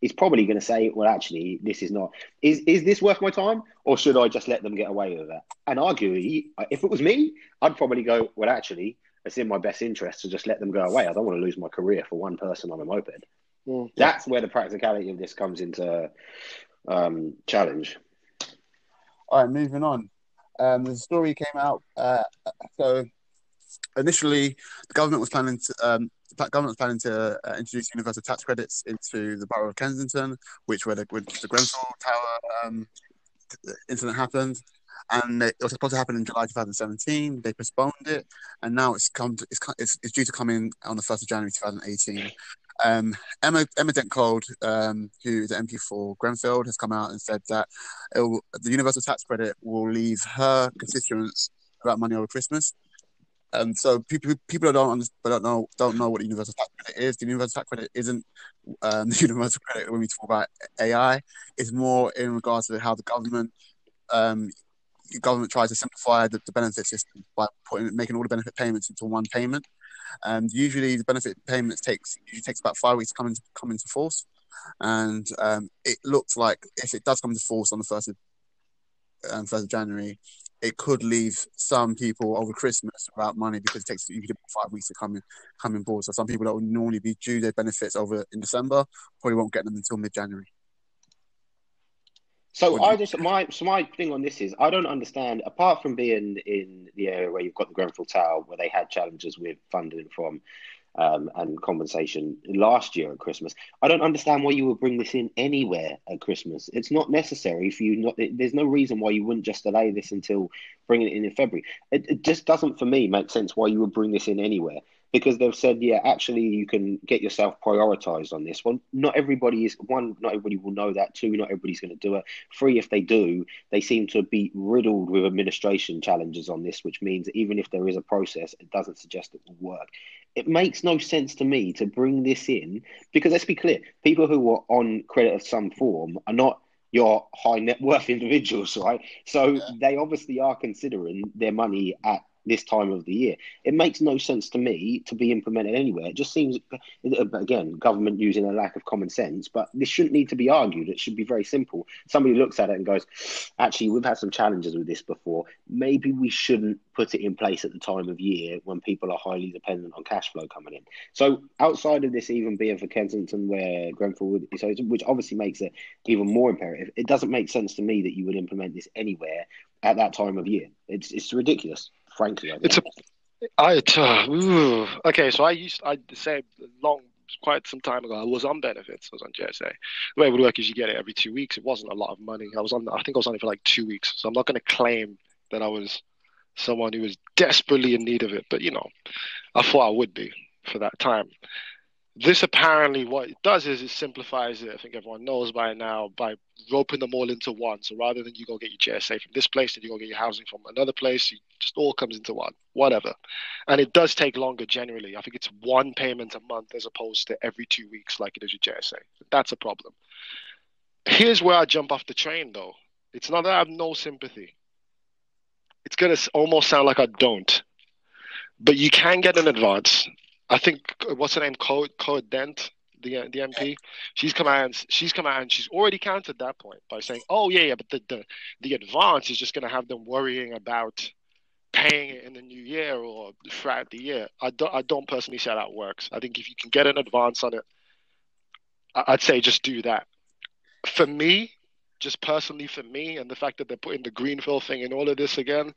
is probably going to say, "Well, actually, this is not. Is is this worth my time, or should I just let them get away with it?" And arguably, if it was me, I'd probably go, "Well, actually, it's in my best interest to just let them go away. I don't want to lose my career for one person on a moped." Mm, That's where the practicality of this comes into um, challenge. All right, moving on. Um, the story came out. Uh, so initially, the government was planning to um, the government was planning to uh, introduce universal tax credits into the borough of Kensington, which where the, the Grenfell Tower um, incident happened, and it was supposed to happen in July 2017. They postponed it, and now it's come to, it's, it's, it's due to come in on the first of January 2018. Um, Emma Emma Dent Coad, um, who is the MP for Grenfell, has come out and said that will, the universal tax credit will leave her constituents without money over Christmas. Um, so people people don't don't know don't know what universal tax credit is. The universal tax credit isn't um, the universal credit when we talk about AI. It's more in regards to how the government um, the government tries to simplify the, the benefit system by putting making all the benefit payments into one payment. And usually the benefit payments takes usually takes about five weeks to come into come into force. And um, it looks like if it does come into force on the first of um, first of January, it could leave some people over Christmas without money because it takes you five weeks to come in come in board. So some people that would normally be due their benefits over in December probably won't get them until mid January. So I just my so my thing on this is I don't understand apart from being in the area where you've got the Grenfell Tower where they had challenges with funding from um, and compensation last year at Christmas. I don't understand why you would bring this in anywhere at Christmas. It's not necessary for you. Not there's no reason why you wouldn't just delay this until bringing it in in February. It, it just doesn't for me make sense why you would bring this in anywhere because they've said, yeah, actually, you can get yourself prioritized on this one. Not everybody is one. Not everybody will know that. Two, not everybody's going to do it. Three, if they do, they seem to be riddled with administration challenges on this, which means even if there is a process, it doesn't suggest it will work. It makes no sense to me to bring this in because let's be clear, people who are on credit of some form are not your high net worth individuals, right? So yeah. they obviously are considering their money at this time of the year. It makes no sense to me to be implemented anywhere. It just seems, uh, again, government using a lack of common sense, but this shouldn't need to be argued. It should be very simple. Somebody looks at it and goes, actually, we've had some challenges with this before. Maybe we shouldn't put it in place at the time of year when people are highly dependent on cash flow coming in. So outside of this even being for Kensington where Grenfell so which obviously makes it even more imperative, it doesn't make sense to me that you would implement this anywhere at that time of year. It's, it's ridiculous frankly. It's a, I, uh, okay, so I used, I say long, quite some time ago, I was on benefits. I was on JSA. The way it would work is you get it every two weeks. It wasn't a lot of money. I was on, I think I was on it for like two weeks. So I'm not going to claim that I was someone who was desperately in need of it, but you know, I thought I would be for that time this apparently what it does is it simplifies it. I think everyone knows by now by roping them all into one. So rather than you go get your JSA from this place and you go get your housing from another place, it just all comes into one, whatever. And it does take longer generally. I think it's one payment a month as opposed to every two weeks like it is your JSA. That's a problem. Here's where I jump off the train though. It's not that I have no sympathy. It's gonna almost sound like I don't, but you can get an advance I think uh, what's her name, Coad Coad Dent, the uh, the MP. She's come out and she's come out and she's already countered that point by saying, "Oh yeah, yeah, but the the, the advance is just going to have them worrying about paying it in the new year or throughout the year." I don't I don't personally see how that works. I think if you can get an advance on it, I'd say just do that. For me, just personally for me, and the fact that they're putting the Grenfell thing in all of this again,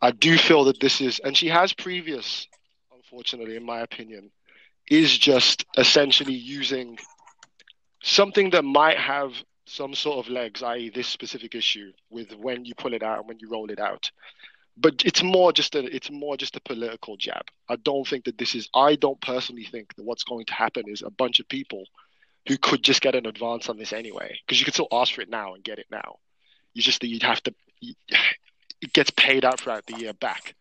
I do feel that this is, and she has previous, unfortunately, in my opinion, is just essentially using something that might have some sort of legs, i.e., this specific issue with when you pull it out and when you roll it out. But it's more just a it's more just a political jab. I don't think that this is. I don't personally think that what's going to happen is a bunch of people who could just get an advance on this anyway, because you could still ask for it now and get it now. You just that you'd have to. It gets paid out throughout the year back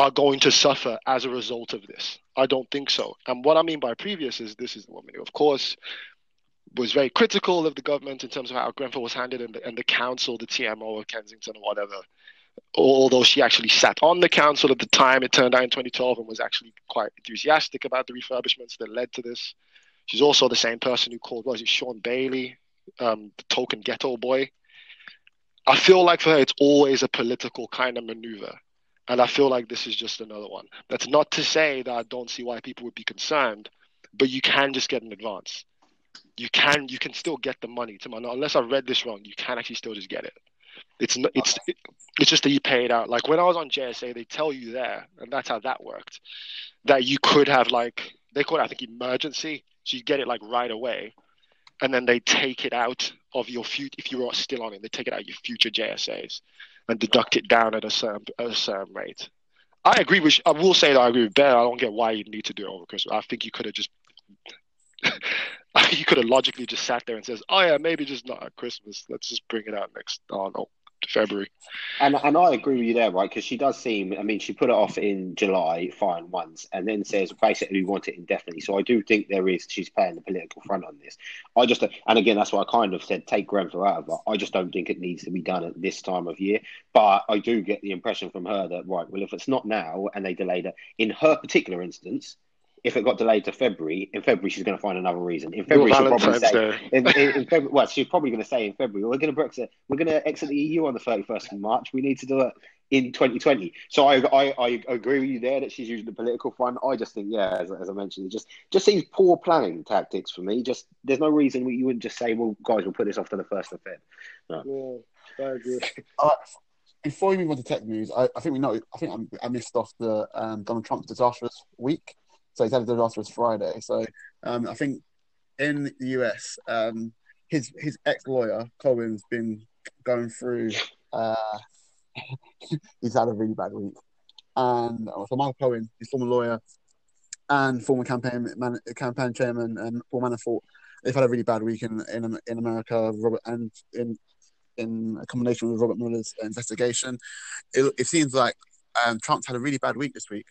are going to suffer as a result of this. I don't think so. And what I mean by previous is this is the woman who, of course, was very critical of the government in terms of how Grenfell was handled and the, and the council, the TMO of Kensington or whatever. Although she actually sat on the council at the time, it turned out in 2012 and was actually quite enthusiastic about the refurbishments that led to this. She's also the same person who called, was it Shaun Bailey, um, the token ghetto boy? I feel like for her, it's always a political kind of maneuver. And I feel like this is just another one. That's not to say that I don't see why people would be concerned, but you can just get an advance. You can you can still get the money to my unless I read this wrong. You can actually still just get it. It's not, it's it's just that you pay it out. Like when I was on JSA, they tell you there, and that's how that worked. That you could have like they call it I think emergency, so you get it like right away, and then they take it out of your future if you are still on it. They take it out of your future JSAs and deduct it down at a certain, at a certain rate. I agree with. I will say that I agree with Ben. I don't get why you need to do it over Christmas. I think you could have just. you could have logically just sat there and says, "Oh yeah, maybe just not at Christmas. Let's just bring it out next. Oh no, February. And and I agree with you there, right? Because she does seem. I mean, she put it off in July, fine once, and then says basically we want it indefinitely. So I do think there is. She's playing the political front on this. I just and again that's why I kind of said take Grenfell out of it. I just don't think it needs to be done at this time of year. But I do get the impression from her that right, well, if it's not now and they delayed it, in her particular instance, if it got delayed to February, in February she's going to find another reason. In February, she'll probably say, in, in, in February, well, she's probably going to say in February, we're going to Brexit, we're going to exit the EU on the 31st of March. We need to do it in 2020. So I, I, I agree with you there that she's using the political front. I just think, yeah, as, as I mentioned, it just just seems poor planning tactics for me. Just there's no reason you wouldn't just say, well, guys, we'll put this off to the first of Feb. No. Yeah, I agree. Uh, before we move on to tech news, I, I think we know. I think I, I missed off the um, Donald Trump's disastrous week. So he's had a disastrous Friday. So um, I think in the US, um, his his ex lawyer Cohen's been going through. Uh, he's had a really bad week, and uh, so Michael Cohen, his former lawyer and former campaign man, campaign chairman, and Paul Manafort, they've had a really bad week in in, in America. Robert and in in a combination with Robert Mueller's investigation, it, it seems like um, Trump's had a really bad week this week.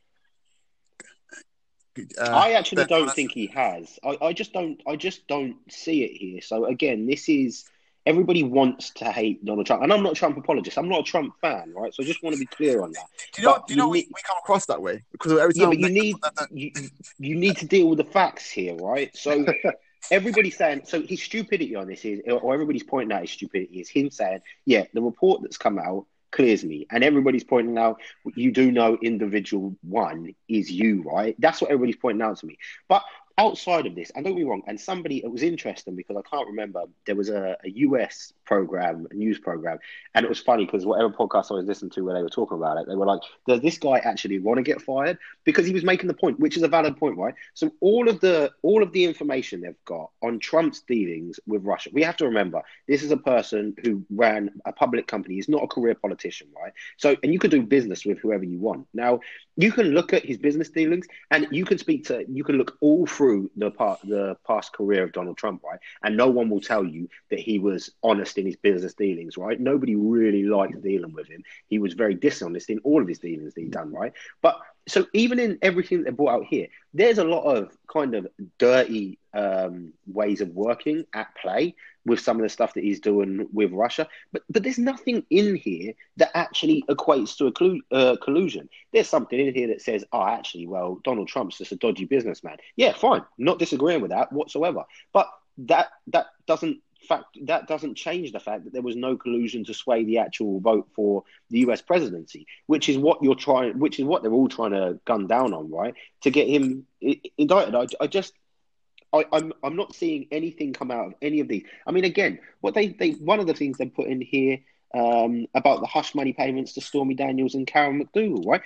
Uh, I actually don't think he has. I, I just don't. I just don't see it here. So again, this is everybody wants to hate Donald Trump, and I'm not a Trump apologist. I'm not a Trump fan, right? So I just want to be clear on that. Do you know? do you, you know need, we, we, come across that way because every time yeah, you need you, you need to deal with the facts here, right? So. everybody's saying so his stupidity on this is or everybody's pointing out his stupidity is him saying yeah the report that's come out clears me. And everybody's pointing out, you do know individual one is you, right? That's what everybody's pointing out to me. But outside of this, and don't be wrong, and somebody, it was interesting because I can't remember, there was a, a US program, news program, and it was funny because whatever podcast I was listening to where they were talking about it, they were like, does this guy actually want to get fired? Because he was making the point, which is a valid point, right? So all of the all of the information they've got on Trump's dealings with Russia, we have to remember this is a person who ran a public company, he's not a career politician, right? So and you can do business with whoever you want. Now you can look at his business dealings and you can speak to you can look all through the part the past career of Donald Trump, right? And no one will tell you that he was honest in his business dealings, right? Nobody really liked dealing with him. He was very dishonest in all of his dealings that he done, right? But so even in everything that they brought out here, there's a lot of kind of dirty um, ways of working at play with some of the stuff that he's doing with Russia. But but there's nothing in here that actually equates to a uh, collusion. There's something in here that says, oh, actually, well, Donald Trump's just a dodgy businessman. Yeah, fine, not disagreeing with that whatsoever. But that that doesn't fact that doesn't change the fact that there was no collusion to sway the actual vote for the US presidency, which is what you're trying, which is what they're all trying to gun down on, right? To get him indicted. I, I just. I, I'm I'm not seeing anything come out of any of these. I mean, again, what they, they one of the things they put in here um, about the hush money payments to Stormy Daniels and Karen McDougal, right?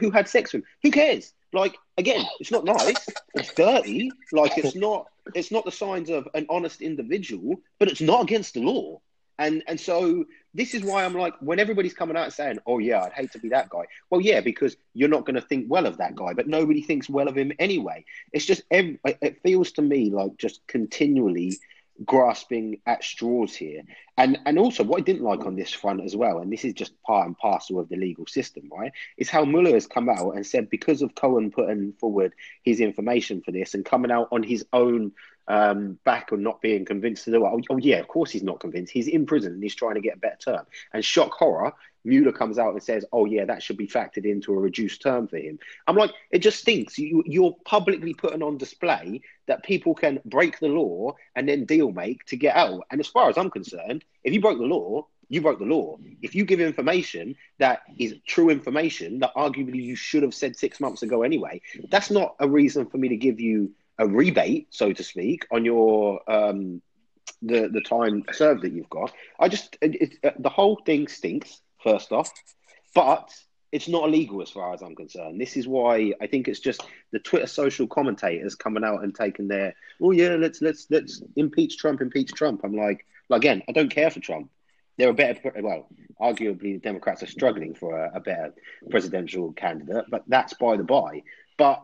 Who had sex with him? Who cares? Like again, it's not nice. It's dirty. Like it's not. It's not the signs of an honest individual, but it's not against the law. And and so this is why I'm like, when everybody's coming out saying, "Oh yeah, I'd hate to be that guy." Well, yeah, because you're not going to think well of that guy, but nobody thinks well of him anyway. It's just it feels to me like just continually grasping at straws here. And and also what I didn't like on this front as well, and this is just part and parcel of the legal system, right? Is how Mueller has come out and said because of Cohen putting forward his information for this and coming out on his own um, back and not being convinced to do it. Oh, oh, yeah, of course he's not convinced. He's in prison and he's trying to get a better term. And shock horror, Mueller comes out and says, "Oh yeah, that should be factored into a reduced term for him." I'm like, it just stinks. You, you're publicly putting on display that people can break the law and then deal make to get out. And as far as I'm concerned, if you broke the law, you broke the law. If you give information that is true information that arguably you should have said six months ago anyway, that's not a reason for me to give you a rebate, so to speak, on your um, the the time served that you've got. I just it, it, the whole thing stinks first off, but it's not illegal as far as I'm concerned. This is why I think it's just the Twitter social commentators coming out and taking their, oh yeah, let's let's let's impeach Trump, impeach Trump. I'm like, again, I don't care for Trump. They're a better, well, arguably the Democrats are struggling for a, a better presidential candidate, but that's by the by. But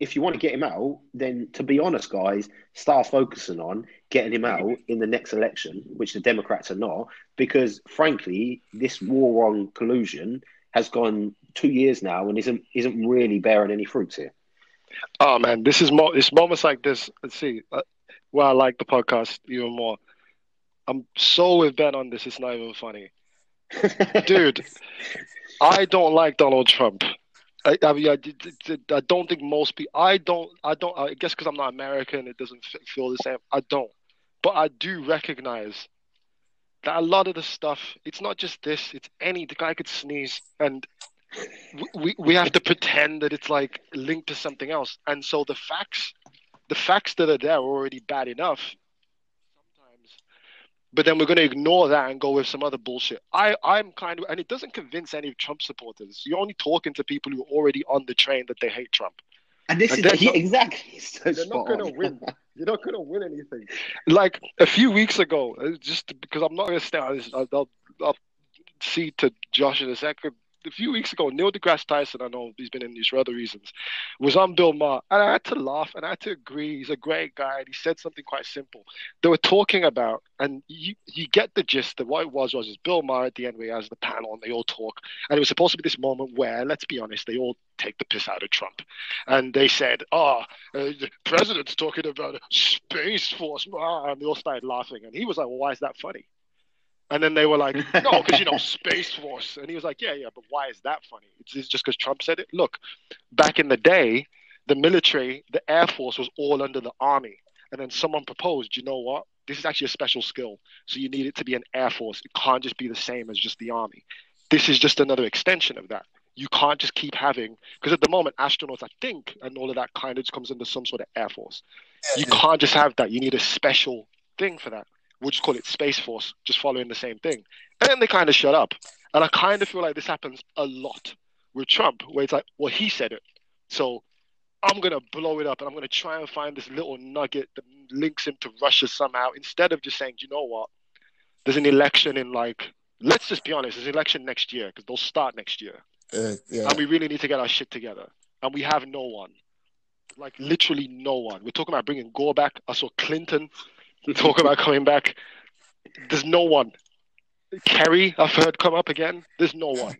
if you want to get him out, then to be honest, guys, start focusing on getting him out in the next election, which the Democrats are not, because frankly, this war on collusion has gone two years now and isn't isn't really bearing any fruits here. Oh man, this is more. It's moments like this. Let's see. Uh, well, I like the podcast even more. I'm so with Ben on this. It's not even funny, dude. I don't like Donald Trump. I, I, mean, I, I, don't think most people. I don't. I don't. I guess because I'm not American, it doesn't feel the same. I don't, but I do recognize that a lot of the stuff. It's not just this. It's any. The guy could sneeze, and we we have to pretend that it's like linked to something else. And so the facts, the facts that are there are already bad enough but then we're going to ignore that and go with some other bullshit. I, I'm kind of, and it doesn't convince any Trump supporters. You're only talking to people who are already on the train that they hate Trump. And this and is yeah, not, exactly. So they're not going to win. You're not going to win anything. Like a few weeks ago, uh, just because I'm not going to stay on this, I'll, I'll, I'll see to Josh in a second a few weeks ago, Neil deGrasse Tyson, I know he's been in these for other reasons, was on Bill Maher, and I had to laugh and I had to agree. He's a great guy, and he said something quite simple. They were talking about, and you, you get the gist that what it was was is Bill Maher at the end where he has the panel and they all talk, and it was supposed to be this moment where, let's be honest, they all take the piss out of Trump, and they said, "Oh, uh, the president's talking about space force," and they all started laughing, and he was like, "Well, why is that funny?" And then they were like, no, because, you know, Space Force. And he was like, yeah, yeah, but why is that funny? It's, it's just because Trump said it. Look, back in the day, the military, the Air Force was all under the Army. And then someone proposed, you know what? This is actually a special skill. So you need it to be an Air Force. It can't just be the same as just the Army. This is just another extension of that. You can't just keep having, because at the moment, astronauts, I think, and all of that kind of comes into some sort of Air Force. You can't just have that. You need a special thing for that we'll just call it Space Force, just following the same thing. And then they kind of shut up. And I kind of feel like this happens a lot with Trump, where it's like, well, he said it. So I'm going to blow it up and I'm going to try and find this little nugget that links him to Russia somehow, instead of just saying, you know what? There's an election in like, let's just be honest, there's an election next year because they'll start next year. Uh, yeah. And we really need to get our shit together. And we have no one. Like, literally no one. We're talking about bringing Gore back. I saw Clinton talk about coming back. there's no one. Kerry, I've heard come up again. There's no one.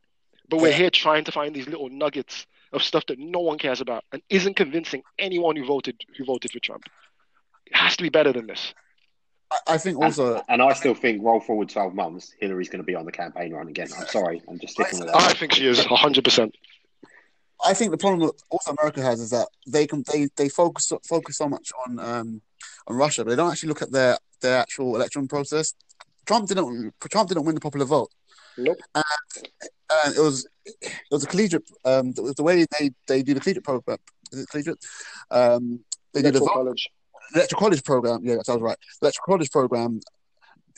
But we're here trying to find these little nuggets of stuff that no one cares about and isn't convincing anyone who voted who voted for Trump. It has to be better than this. I, I think also, and, and I still think roll forward twelve months, Hillary's going to be on the campaign run again. I'm sorry, I'm just sticking with that. I think she is 100%. I think the problem that also America has is that they can they, they focus focus so much on um on Russia, but they don't actually look at their their actual election process. Trump didn't Trump didn't win the popular vote. Nope. And, and it was it was a collegiate um was the way they they do the collegiate program. Is it collegiate? Um, they did the vote, college. electoral college program. Yeah, that sounds right. Electoral college program.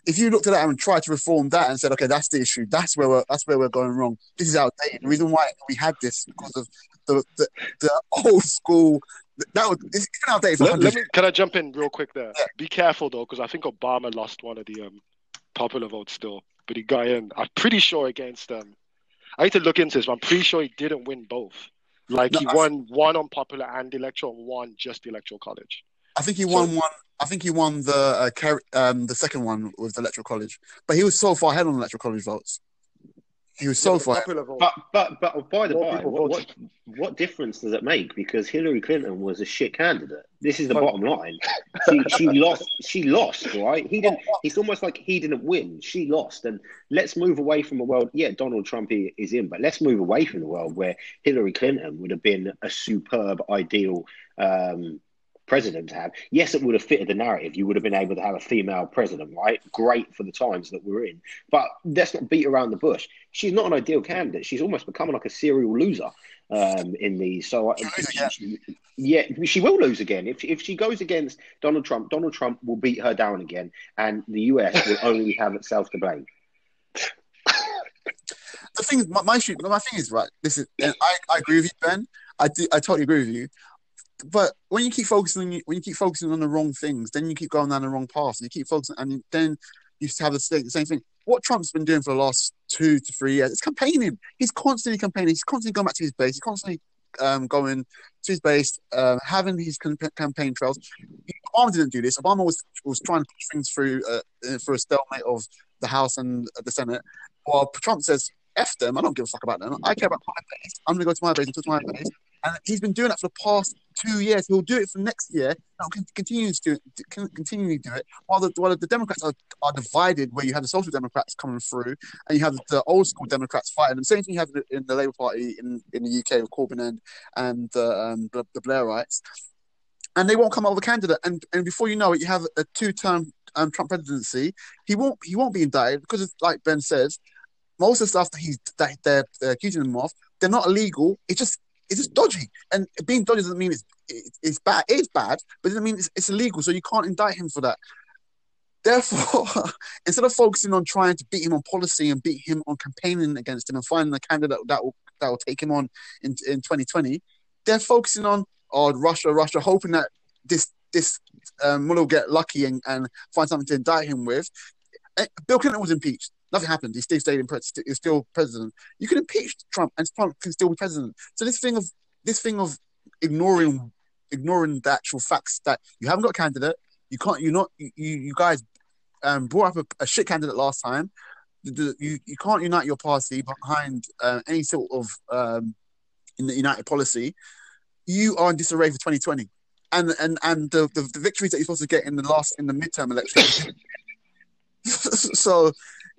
If you looked at that and tried to reform that and said, okay, that's the issue. That's where we're that's where we're going wrong. This is outdated. The reason why we had this because of the the, the old school. That was it's been outdated for Let, let me, can I jump in real quick there? Yeah. Be careful though, because I think Obama lost one of the um, popular votes still, but he got in. I'm pretty sure against um. I need to look into this, but I'm pretty sure he didn't win both. Like No, he I- won one on popular and electoral, and one just the electoral college. I think he won one. I think he won the uh, um the second one with the electoral college, but he was so far ahead on the electoral college votes. He was so Yeah, far. popular. But but but by the by, what, what what difference does it make? Because Hillary Clinton was a shit candidate. This is the bottom line. She she lost. She lost. Right? He didn't. It's almost like he didn't win. She lost. And let's move away from a world. Yeah, Donald Trump is in, but let's move away from the world where Hillary Clinton would have been a superb, ideal. Um, president to have yes it would have fitted the narrative you would have been able to have a female president right great for the times that we're in but let's not beat around the bush she's not an ideal candidate she's almost becoming like a serial loser um, in these so I, again. yeah she will lose again if, if she goes against donald trump donald trump will beat her down again and the us will only have itself to blame The thing, is, my my, my thing is right. This is, I, I agree with you, Ben. I do, I totally agree with you. But when you keep focusing, when you keep focusing on the wrong things, then you keep going down the wrong path. and You keep focusing, and then you have the same, the same thing. What Trump's been doing for the last two to three years, it's campaigning. He's constantly campaigning. He's constantly going back to his base. He's constantly um, going to his base, um, having his cam- campaign trails. Obama didn't do this. Obama was was trying to push things through uh, uh, for a stalemate of the House and the Senate. While Trump says, "F them. I don't give a fuck about them. I care about my base. I'm going to go to my base and talk to my base." And he's been doing that for the past two years. He'll do it for next year. He'll continue to do it, continually do it. While the while the Democrats are, are divided, where you have the Social Democrats coming through, and you have the old school Democrats fighting. The same thing you have in the Labour Party in, in the UK with Corbyn and and uh, um, the, the Blairites. And they won't come up with a candidate. And and before you know it, you have a two-term um, Trump presidency. He won't he won't be indicted because, like Ben says, most of the stuff that he's that they're, they're accusing him of, they're not illegal. It's just it's just dodgy. And being dodgy doesn't mean it's it- it's bad. It is bad, but it doesn't mean it's, it's illegal. So you can't indict him for that. Therefore, instead of focusing on trying to beat him on policy and beat him on campaigning against him and finding a candidate that will that will take him on in in 2020, they're focusing on oh Russia, Russia, hoping that this this um, will get lucky and, and find something to indict him with. Eh, Bill Clinton was impeached. Nothing happened. He still stayed in He's still president. You can impeach Trump, and Trump can still be president. So this thing of this thing of ignoring ignoring the actual facts that you haven't got a candidate, you can't. You're not. You you guys um, brought up a, a shit candidate last time. You you can't unite your party behind uh, any sort of um, in the united policy. You are in disarray for 2020, and and and the, the, the victories that you're supposed to get in the last in the midterm election. so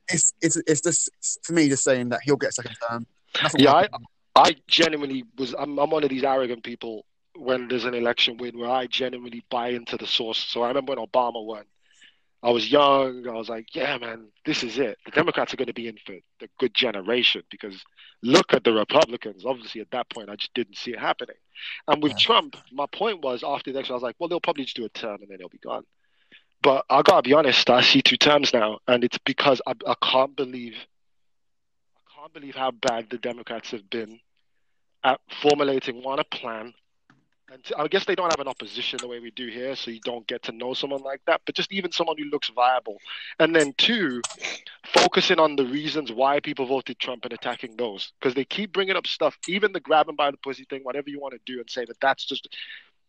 it's it's it's just for me just saying that he'll get a second term. Nothing Yeah, I. I genuinely was. I'm, I'm one of these arrogant people when there's an election win where I genuinely buy into the source. So I remember when Obama won. I was young. I was like, yeah, man, this is it. The Democrats are going to be in for the good generation because look at the Republicans. Obviously, at that point, I just didn't see it happening. And with Yeah. Trump, my point was after the election, I was like, well, they'll probably just do a term and then he'll be gone. But I gotta be honest, I see two terms now, and it's because I, I can't believe, I can't believe how bad the Democrats have been at formulating one a plan. And I guess they don't have an opposition the way we do here, so you don't get to know someone like that. But just even someone who looks viable, and then two, focusing on the reasons why people voted Trump and attacking those, because they keep bringing up stuff, even the grab 'em by the pussy thing, whatever you want to do, and say that that's just.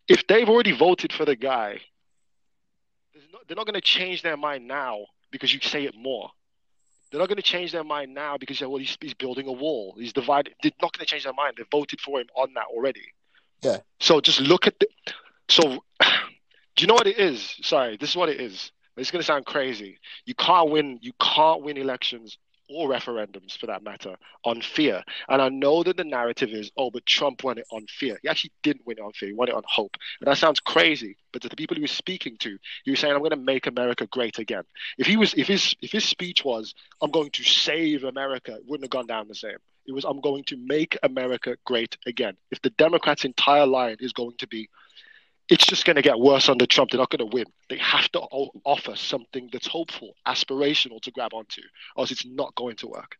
If they've already voted for the guy, no, they're not going to change their mind now because you say it more. They're not going to change their mind now because well, he's, he's building a wall. He's divided. They're not going to change their mind. They voted for him on that already. Yeah. So just look at the. So, do you know what it is? Sorry, this is what it is. It's going to sound crazy. You can't win. You can't win elections or referendums for that matter on fear. And I know that the narrative is, oh, but Trump won it on fear. He actually didn't win it on fear. He won it on hope. And that sounds crazy. But to the people he was speaking to, he was saying, I'm going to make America great again. If he was, if his, if his speech was, I'm going to save America, it wouldn't have gone down the same. It was, I'm going to make America great again. If the Democrats' entire line is going to be, it's just going to get worse under Trump. They're not going to win. They have to offer something that's hopeful, aspirational to grab onto, or else it's not going to work.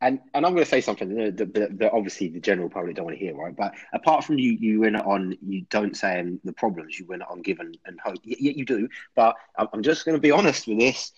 And and I'm going to say something that, that, that, obviously the general public don't want to hear, right? But apart from you, you win it on you don't say um, the problems, you win it on given and hope. Yeah, you do. But I'm just going to be honest with this: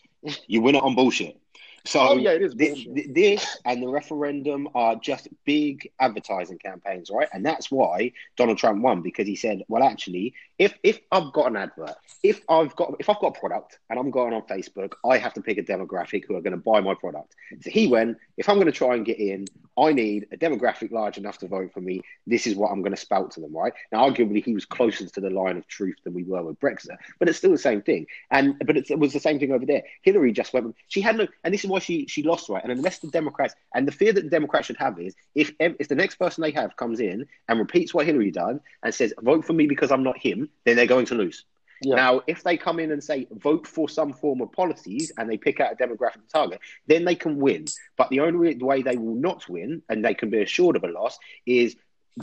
you win it on bullshit. So oh, yeah, it is this, this, and the referendum are just big advertising campaigns, right? And that's why Donald Trump won because he said, "Well, actually, if if I've got an advert, if I've got if I've got a product and I'm going on Facebook, I have to pick a demographic who are going to buy my product." So he went, "If I'm going to try and get in, I need a demographic large enough to vote for me. This is what I'm going to spout to them, right?" Now, arguably, he was closer to the line of truth than we were with Brexit, but it's still the same thing. And but it was the same thing over there. Hillary just went. She had no, and this is why she she lost, right? And unless the Democrats and the fear that the Democrats should have is if if the next person they have comes in and repeats what Hillary done and says vote for me because I'm not him, then they're going to lose. Yeah. Now, if they come in and say vote for some form of policies and they pick out a demographic target, then they can win. But the only way they will not win, and they can be assured of a loss, is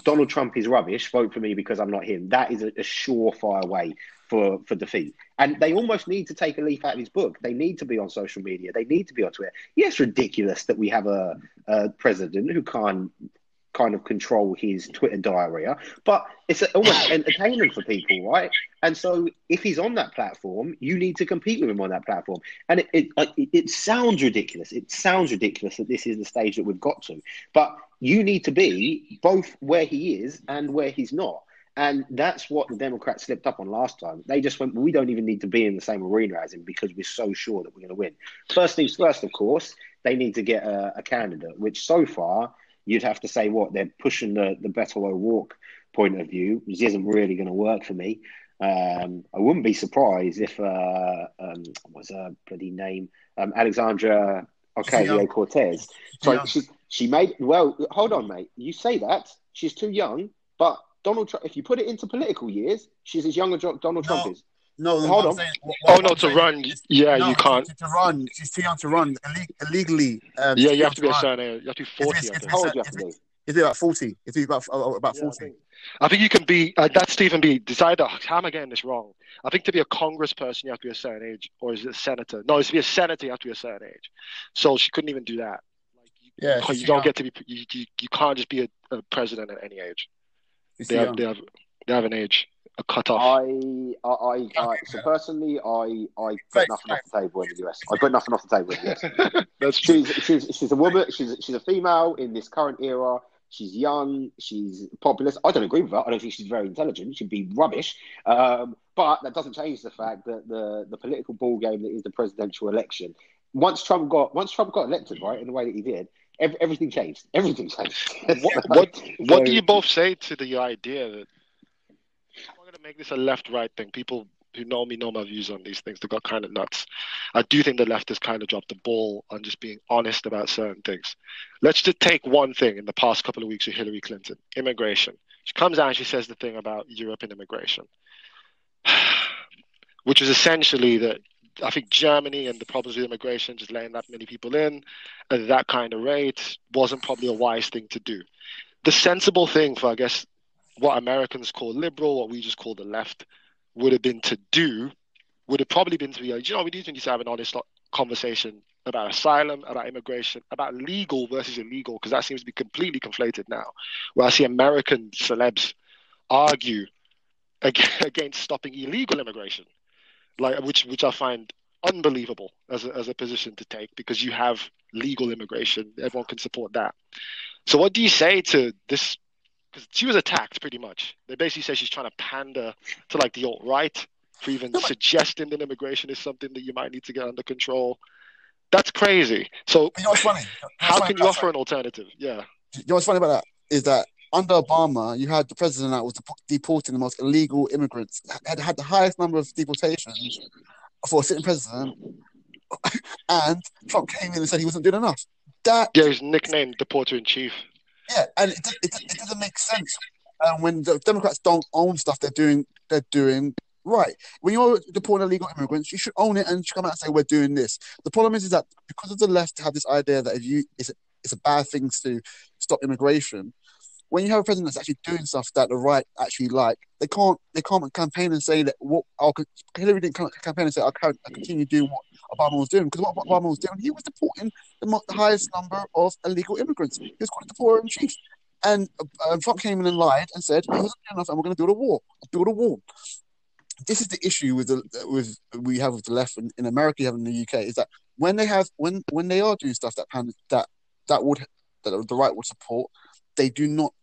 Donald Trump is rubbish. Vote for me because I'm not him. That is a, a surefire way for for defeat. And they almost need to take a leaf out of his book. They need to be on social media. They need to be on Twitter. Yeah, it's ridiculous that we have a, a president who can't kind of control his Twitter diarrhea, but it's almost entertaining for people, right? And so if he's on that platform, you need to compete with him on that platform. And it, it, it, it sounds ridiculous. It sounds ridiculous that this is the stage that we've got to, but you need to be both where he is and where he's not. And that's what the Democrats slipped up on last time. They just went, we don't even need to be in the same arena as him because we're so sure that we're going to win. First things first, of course, they need to get a, a candidate, which so far you'd have to say what they're pushing the, the Beto O'Rourke point of view, which isn't really going to work for me. Um, I wouldn't be surprised if uh, um, what's her bloody name, um, Alexandra Ocasio Cortez. So she, she made well. Hold on, mate. You say that she's too young, but Donald Trump, if you put it into political years, she's as young as Donald Trump no, is. No, hold on. Saying, what, what oh no, to run. Yeah, no, you can't. To, to, run, she's too young to run illegally. Um, yeah, you have to be a certain age. You have to be forty. How old do you have to be? Is it about forty? Is it about uh, about yeah, forty? I think, I think you can be. Uh, that's Stephen B. Decided. How am I getting this wrong? I think to be a congressperson, you have to be a certain age, or is it a senator? No, to be a senator, you have to be a certain age. So she couldn't even do that. Like, you, yeah, you don't young. get to be. You, you, you can't just be a, a president at any age. They have, they have, they have an age, a cutoff. I, I, I, I so personally, I, I put nothing off the table in the US. I put nothing off the table in the US. That's she's, she's, she's a woman. She's, she's a female in this current era. She's young. She's populist. I don't agree with her. I don't think she's very intelligent. She'd be rubbish. Um, but that doesn't change the fact that the the political ball game that is the presidential election. Once Trump got once Trump got elected, right, in the way that he did, everything changed. Everything changed. what, what, what do you both say to the idea that I'm going to make this a left-right thing? People who know me know my views on these things. They got kind of nuts. I do think the left has kind of dropped the ball on just being honest about certain things. Let's just take one thing in the past couple of weeks with Hillary Clinton: immigration. She comes out and she says the thing about European immigration, which is essentially that I think Germany and the problems with immigration, just letting that many people in at that kind of rate, wasn't probably a wise thing to do. The sensible thing for, I guess, what Americans call liberal, what we just call the left, would have been to do, would have probably been to be, like, you know, we need to have an honest conversation about asylum, about immigration, about legal versus illegal, because that seems to be completely conflated now. Where I see American celebs argue against stopping illegal immigration like which which I find unbelievable as a, as a position to take because you have legal immigration. Everyone can support that. So what do you say to this? Because she was attacked pretty much. They basically say she's trying to pander to like the alt right, for even No, suggesting that immigration is something that you might need to get under control. That's crazy. So You know what's funny? What's how funny can you offer an alternative? Yeah. You know what's funny about that is that under Obama, you had the president that was dep- deporting the most illegal immigrants, had had the highest number of deportations for a sitting president, and Trump came in and said he wasn't doing enough. That Yeah, he's nicknamed the Porter in Chief. yeah, and it, it, it doesn't make sense um, when the Democrats don't own stuff they're doing they're doing right. When you're deporting illegal immigrants, you should own it and should come out and say we're doing this. The problem is, is that because of the left have this idea that if you it's a, it's a bad thing to stop immigration. When you have a president that's actually doing stuff that the right actually like, they can't they can't campaign and say that what I'll, Hillary didn't campaign and say I can't I'll continue doing what Obama was doing because what Obama was doing he was deporting the, the highest number of illegal immigrants. He was called the poor in chief. And uh, Trump came in and lied and said he wasn't enough, and we're going to build a wall. Build a wall. This is the issue with the with we have with the left in, in America, you have in the UK, is that when they have when when they are doing stuff that that that would that the right would support, they do not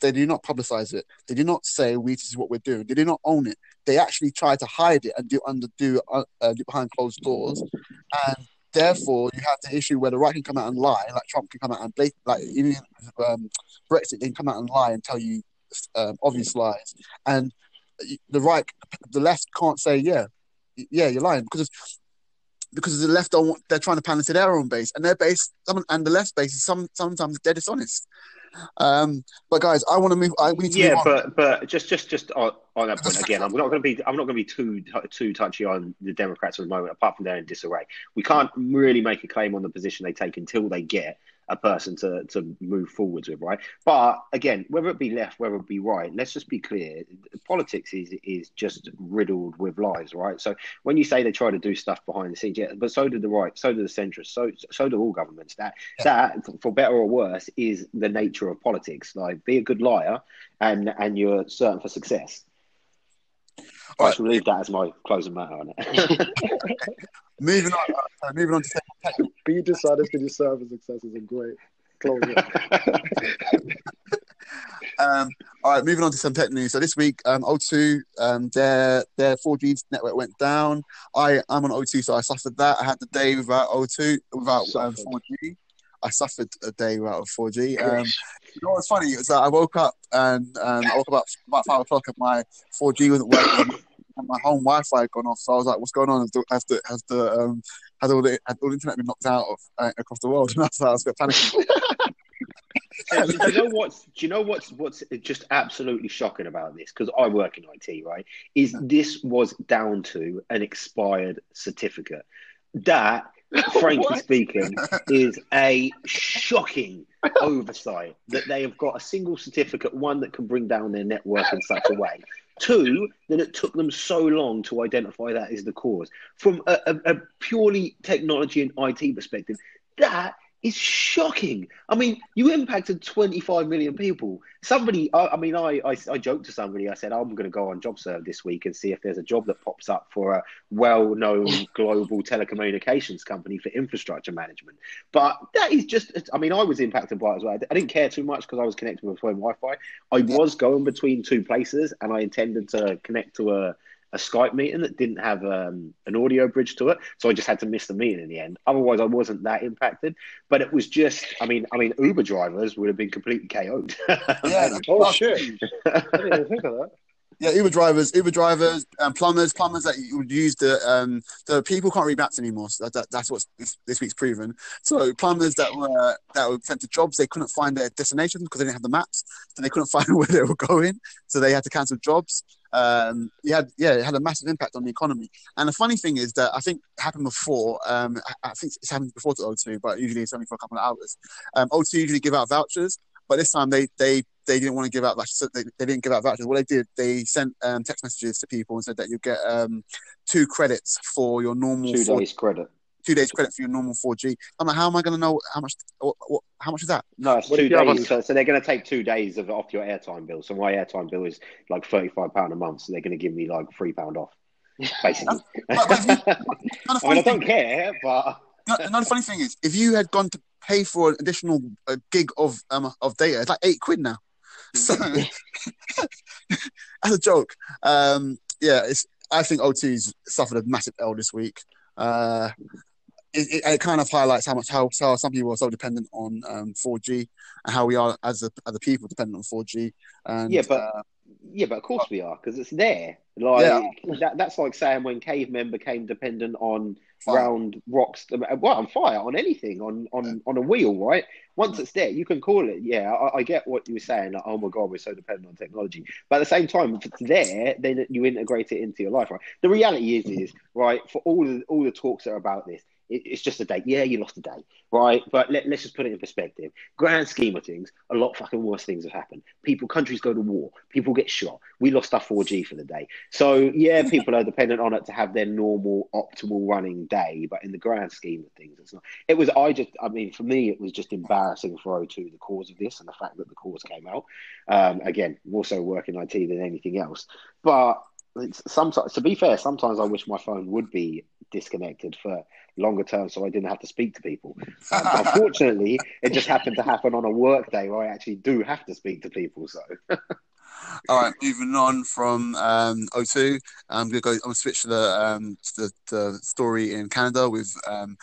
they do not publicize it. They do not say we this is what we're doing. They do not own it. They actually try to hide it and do under do uh, uh, do behind closed doors, and therefore you have the issue where the right can come out and lie, like Trump can come out and like even um, Brexit, can come out and lie and tell you um, obvious lies, and the right, the left can't say yeah, yeah, you're lying because because the left don't want, they're trying to pander to their own base, and their base, and the left base is some sometimes they're dishonest. Um, but guys, I want to move. I, we need to yeah, move on. but but just just just on, on that point again, I'm not going to be I'm not going to be too too touchy on the Democrats at the moment. Apart from they're in disarray, we can't really make a claim on the position they take until they get a person to to move forwards with, right? But again, whether it be left, whether it be right, let's just be clear: politics is is just riddled with lies, right? So when you say they try to do stuff behind the scenes, yeah, but so do the right, so do the centrists, so so do all governments. That that, for better or worse, is the nature of politics. Like, be a good liar, and and you're certain for success. I Right. should leave that as my closing matter on it. moving on. Uh, moving on to Be dishonest in your service success is a great closing. Um, all right, moving on to some tech news. So this week, um, O2, um, their their 4G network went down. I I'm on O2, so I suffered that. I had the day without O2, without um, 4G. I suffered a day without 4G. Um, you know what's funny is that I woke up and um, I woke up about five o'clock and my 4G wasn't working. And my home Wi-Fi had gone off, so I was like, "What's going on? Has the has the, has the um had all the had all the internet been knocked out of uh, across the world?" And that's how I was a bit panicking. Do you know what's do you know what's what's just absolutely shocking about this? Because I work in IT, right? Is this was down to an expired certificate. That, frankly speaking, is a shocking oversight that they have got a single certificate, one that can bring down their network in such a way. Two, that it took them so long to identify that as the cause. From a, a, a purely technology and IT perspective, that is shocking. I mean, you impacted 25 million people. Somebody, I, I mean, I, I, I joked to somebody, I said, I'm going to go on JobServe this week and see if there's a job that pops up for a well known global telecommunications company for infrastructure management. But that is just, I mean, I was impacted by it as well. I didn't care too much because I was connected with phone Wi Fi. I was going between two places and I intended to connect to a, a Skype meeting that didn't have um, an audio bridge to it, so I just had to miss the meeting in the end. Otherwise, I wasn't that impacted. But it was just, I mean, I mean, Uber drivers would have been completely KO'd. Yeah. Oh shit! I didn't even think of that. Yeah, Uber drivers, Uber drivers, and plumbers, plumbers that you would use the um the people can't read maps anymore. So that, that that's what this, this week's proven. So plumbers that were that were sent to jobs, they couldn't find their destination because they didn't have the maps, so they couldn't find where they were going. So they had to cancel jobs. Um, you had yeah, it had a massive impact on the economy. And the funny thing is that I think it happened before. Um, I, I think it's happened before to O2, but usually it's only for a couple of hours. Um, O2 usually give out vouchers, but this time they they they didn't want to give out vouchers. They, they didn't give out vouchers. What they did, they sent um, text messages to people and said that you get um, two credits for your normal Two 4, days credit. two days credit for your normal 4G. I'm like, how am I going to know how much? What, what, how much is that? No, it's What two if you days. So, so they're going to take two days of off your airtime bill. So my airtime bill is like thirty-five pound a month. So they're going to give me like three pound off, basically. But- but if you- I mean, I don't care, but another funny thing is, if you had gone to pay for an additional uh, gig of um, of data, it's like eight quid now. So, as a joke, um, yeah, it's I think O2's suffered a massive L this week. Uh, it, it, it, kind of highlights how much how, how some people are so dependent on um, 4G and how we are as a, as a people dependent on 4G. And, yeah, but uh, yeah, but of course we are because it's there. Like yeah. that, that's like saying when cavemen became dependent on fire. round rocks, uh, well, on fire, on anything, on on yeah. on a wheel, right? Once mm. it's there, you can call it. Yeah, I, I, get what you were saying. Like, oh my god, we're so dependent on technology. But at the same time, if it's there, then you integrate it into your life, right? The reality is, is right for all the all the talks that are about this it's just a day. Yeah, you lost a day, right? But let, us just put it in perspective. Grand scheme of things, a lot fucking worse things have happened. People, countries go to war. People get shot. We lost our 4G for the day. So yeah, people are dependent on it to have their normal, optimal running day. But in the grand scheme of things, it's not. It was. I just. I mean, for me, it was just embarrassing for O2 the cause of this and the fact that the cause came out. Um, again, more so working IT than anything else. But sometimes, to be fair, sometimes I wish my phone would be disconnected for longer term so I didn't have to speak to people. Um, unfortunately, it just happened to happen on a work day where I actually do have to speak to people. So. All right, moving on from um, O2, I'm gonna go. I'm gonna switch to the um, to the, the, story in Canada with um,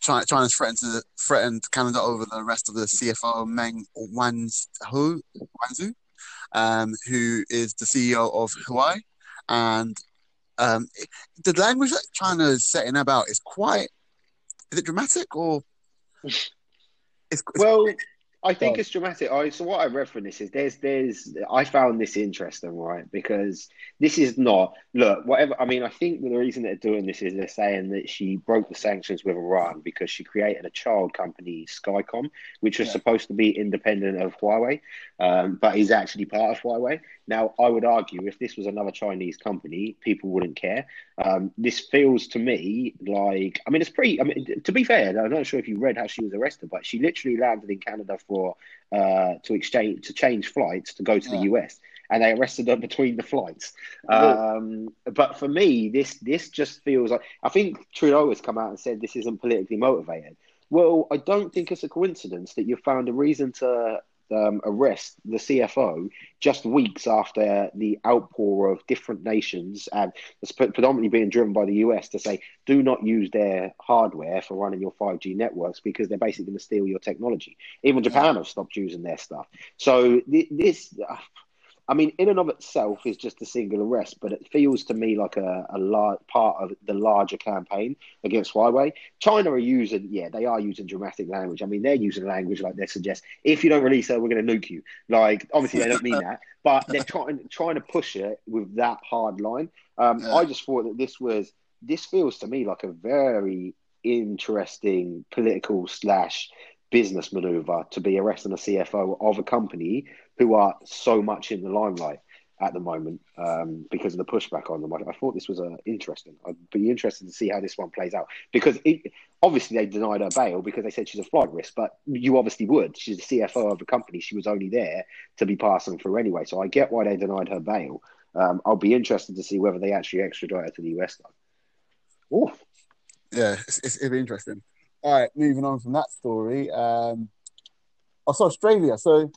China, China's threatened to threatened Canada over the rest of the CFO Meng Wanzhou, Wanzhou um, who is the CEO of Huawei, and um, the language that China is setting about is quite. Is it dramatic or? It's, it's well, I think it's dramatic. I so what I read from this is there's there's I found this interesting, right? Because this is not look whatever. I mean, I think the reason they're doing this is they're saying that she broke the sanctions with Iran because she created a child company, Skycom, which was yeah. supposed to be independent of Huawei, um, but is actually part of Huawei. Now, I would argue if this was another Chinese company, people wouldn't care. Um, this feels to me like, I mean, it's pretty. I mean, to be fair, I'm not sure if you read how she was arrested, but she literally landed in Canada for uh, to exchange to change flights to go to yeah. the US, and they arrested her between the flights. Um, but for me, this this just feels like I think Trudeau has come out and said this isn't politically motivated. Well, I don't think it's a coincidence that you found a reason to um, arrest the CFO just weeks after the outpour of different nations and it's predominantly being driven by the US to say do not use their hardware for running your 5G networks because they're basically going to steal your technology. Even Japan have stopped using their stuff. So this. Uh, I mean, in and of itself is just a single arrest, but it feels to me like a, a large part of the larger campaign against Huawei. China are using, yeah, they are using dramatic language. I mean, they're using language like they suggest, if you don't release her, we're going to nuke you. Like, obviously, they don't mean that, but they're trying trying to push it with that hard line. Um, yeah. I just thought that this was, this feels to me like a very interesting political slash business maneuver to be arresting a CFO of a company who are so much in the limelight at the moment um, because of the pushback on them. I, I thought this was uh, interesting. I'd be interested to see how this one plays out because it, obviously they denied her bail because they said she's a flight risk, but you obviously would. She's the CFO of a company. She was only there to be passing through anyway. So I get why they denied her bail. Um, I'll be interested to see whether they actually extradite her to the US though. Ooh. Yeah, it's, it's, it'll be interesting. All right, moving on from that story. Um, oh, so Australia. So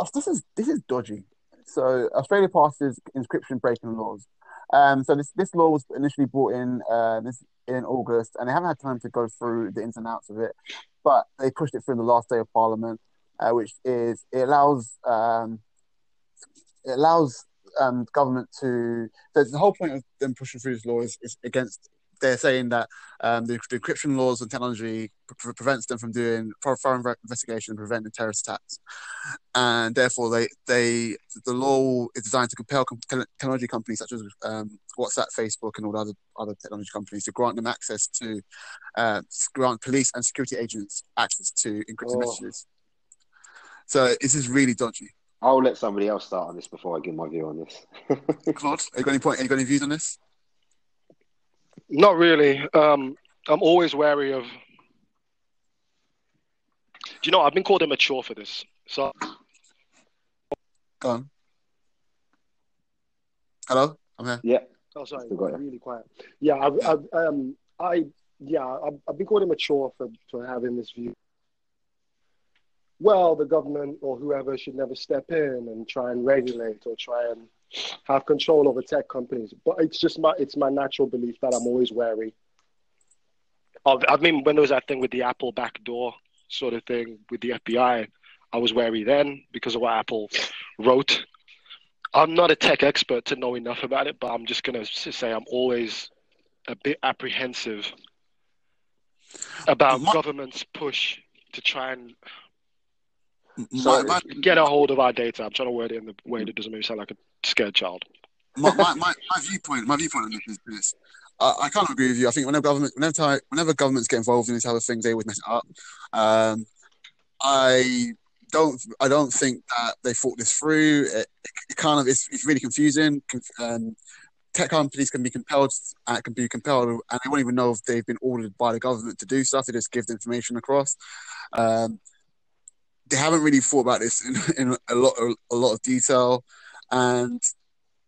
oh, this is this is dodgy. So Australia passes encryption breaking laws. Um, so this this law was initially brought in uh, this in August, and they haven't had time to go through the ins and outs of it, but they pushed it through the last day of Parliament, uh, which is it allows um, it allows um, government to. So the whole point of them pushing through this law is, is against they're saying that um, the, the, encryption laws and technology pre- prevents them from doing foreign investigation and preventing terrorist attacks, and therefore they they the law is designed to compel technology companies such as um, WhatsApp, Facebook, and all other other technology companies to grant them access to uh, grant police and security agents access to encrypted oh. messages. So this is really dodgy. I'll let somebody else start on this before I give my view on this. Claude, have you got any point? Have you got any views on this? Not really. Um, I'm always wary of. Do you know? I've been called immature for this. So. Go on. Hello, I'm here. Yeah. Oh, sorry. Really quiet. Yeah, I've, I've, um, I yeah, I've, I've been called immature for for having this view. Well, the government or whoever should never step in and try and regulate or try and have control over tech companies. But it's just my it's my natural belief that I'm always wary. Of, I mean, when there was that thing with the Apple backdoor sort of thing with the FBI, I was wary then because of what Apple wrote. I'm not a tech expert to know enough about it, but I'm just going to say I'm always a bit apprehensive about government's push to try and so my, get a hold of our data. I'm trying to word it in the way that doesn't make me sound like a scared child. My, my, my, my viewpoint, my viewpoint on this is this. Uh, I kind of agree with you. I think whenever government, whenever, whenever governments get involved in this type of thing, they always mess it up. Um, I don't, I don't think that they thought this through. It, it kind of, it's, it's really confusing. Um, tech companies can be compelled, uh, can be compelled, and they won't even know if they've been ordered by the government to do stuff. They just give the information across. Um, they haven't really thought about this in, in a lot a lot of detail, and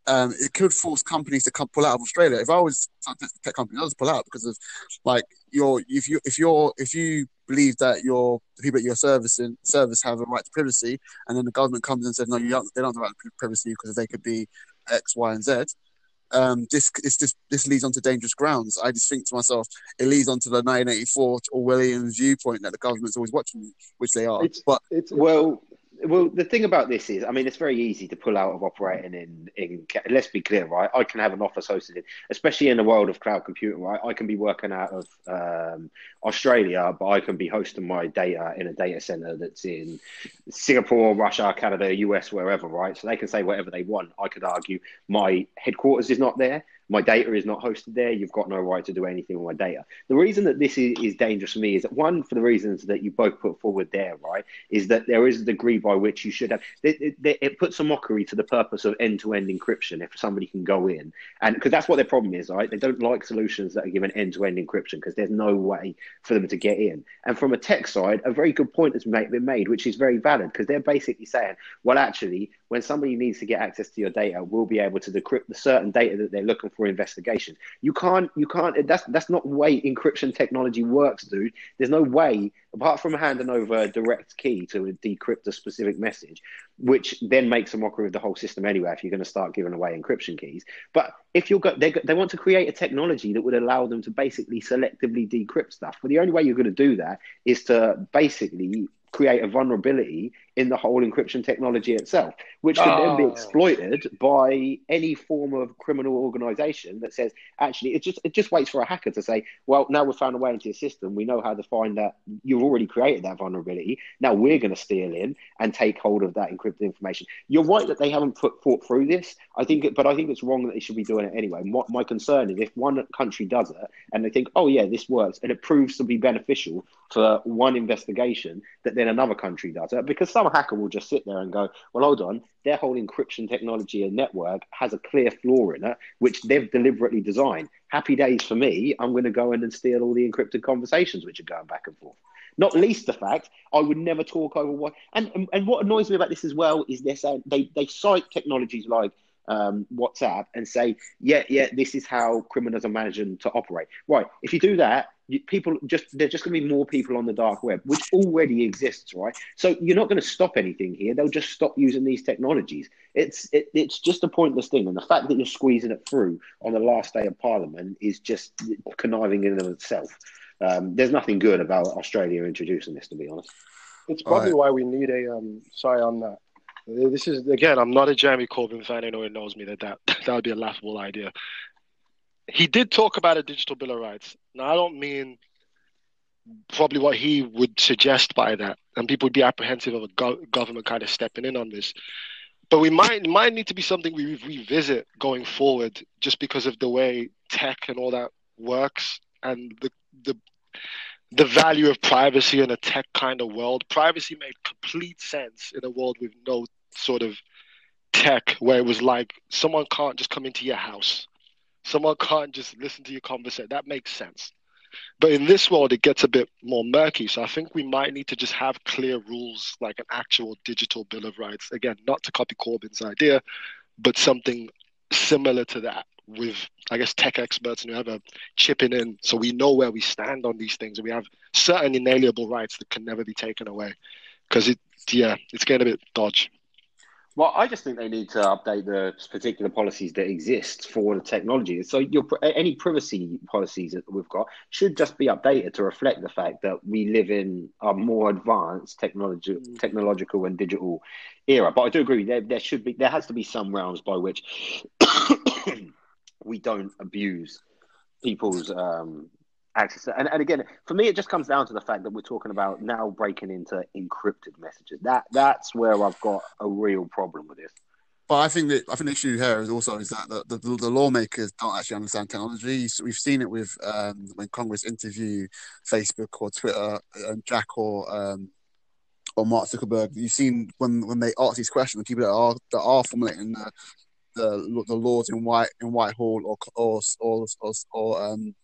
um, it could force companies to come pull out of Australia. If I was a tech company, I'd just pull out because of like your if you if you're if you believe that your the people that you're servicing service have a right to privacy, and then the government comes and says no, you don't, they don't have the right to privacy because they could be X, Y, and Z um, this, this this leads on to dangerous grounds. I just think to myself, it leads on to the 1984 Orwellian viewpoint that the government's always watching, which they are. It's, but it's, well, well, the thing about this is, I mean, it's very easy to pull out of operating in. in let's be clear, right? I can have an office hosted in, especially in the world of cloud computing, right? I can be working out of um, Australia, but I can be hosting my data in a data center that's in Singapore, Russia, Canada, US, wherever, right? So they can say whatever they want. I could argue my headquarters is not there, my data is not hosted there. You've got no right to do anything with my data. The reason that this is, is dangerous for me is that one, for the reasons that you both put forward there, right, is that there is a degree by which you should have. It, it, it puts a mockery to the purpose of end-to-end encryption. If somebody can go in and because that's what their problem is, right? They don't like solutions that are given end-to-end encryption because there's no way for them to get in. And from a tech side, a very good point has been made, which is very valid because they're basically saying, well, actually, when somebody needs to get access to your data, we'll be able to decrypt the certain data that they're looking for investigation. You can't, you can't. That's that's not way encryption technology works, dude. There's no way apart from handing over a direct key to decrypt a specific message, which then makes a mockery of the whole system anyway. If you're going to start giving away encryption keys, but if you're go- they, they want to create a technology that would allow them to basically selectively decrypt stuff. But the only way you're going to do that is to basically create a vulnerability in the whole encryption technology itself, which can oh. then be oh. exploited by any form of criminal organization that says, actually, it just it just waits for a hacker to say, well, now we've found a way into your system. We know how to find that you've already created that vulnerability. Now we're going to steal in and take hold of that encrypted information. You're right that they haven't put, thought through this. I think, it, but I think it's wrong that they should be doing it anyway. My, my concern is if one country does it and they think, oh yeah, this works, and it proves to be beneficial for one investigation, that then another country does it because some hacker will just sit there and go, well, hold on, their whole encryption technology and network has a clear flaw in it, which they've deliberately designed. Happy days for me. I'm going to go in and steal all the encrypted conversations which are going back and forth. Not least the fact I would never talk over what. And, and, what annoys me about this as well is they're saying they, they cite technologies like um, WhatsApp and say, yeah, yeah, this is how criminals are managing to operate. Right. If you do that, people just there's just going to be more people on the dark web, which already exists, right? So you're not going to stop anything here. They'll just stop using these technologies. It's it, it's just a pointless thing, and the fact that you're squeezing it through on the last day of Parliament is just conniving in of itself. Um, there's nothing good about Australia introducing this, to be honest. It's probably right. why we need a um. Sorry on that. This is again. I'm not a Jeremy Corbyn fan. Anyone knows me that that that would be a laughable idea he did talk about a digital bill of rights. Now, I don't mean probably what he would suggest by that, and people would be apprehensive of a go- government kind of stepping in on this. But we might might need to be something we revisit going forward, just because of the way tech and all that works, and the the the value of privacy in a tech kind of world. Privacy made complete sense in a world with no sort of tech, where it was like someone can't just come into your house Someone can't just listen to your conversation. That makes sense. But in this world, it gets a bit more murky. So I think we might need to just have clear rules, like an actual digital bill of rights. Again, not to copy Corbyn's idea, but something similar to that with, I guess, tech experts and whoever chipping in so we know where we stand on these things and we have certain inalienable rights that can never be taken away. because it yeah it's getting a bit dodgy. Well, I just think they need to update the particular policies that exist for the technology. So, your any privacy policies that we've got should just be updated to reflect the fact that we live in a more advanced technology, mm. technological and digital era. But I do agree there there should be there has to be some realms by which we don't abuse people's um, access. And, and again, for me, it just comes down to the fact that we're talking about now breaking into encrypted messages. That that's where I've got a real problem with this. But I think that I think the issue here is also is that the, the, the lawmakers don't actually understand technology. We've seen it with um, when Congress interview Facebook or Twitter and Jack or um, or Mark Zuckerberg. You've seen when when they ask these questions, the people that are that are formulating the the, the laws in White in Whitehall or or or, or, or um,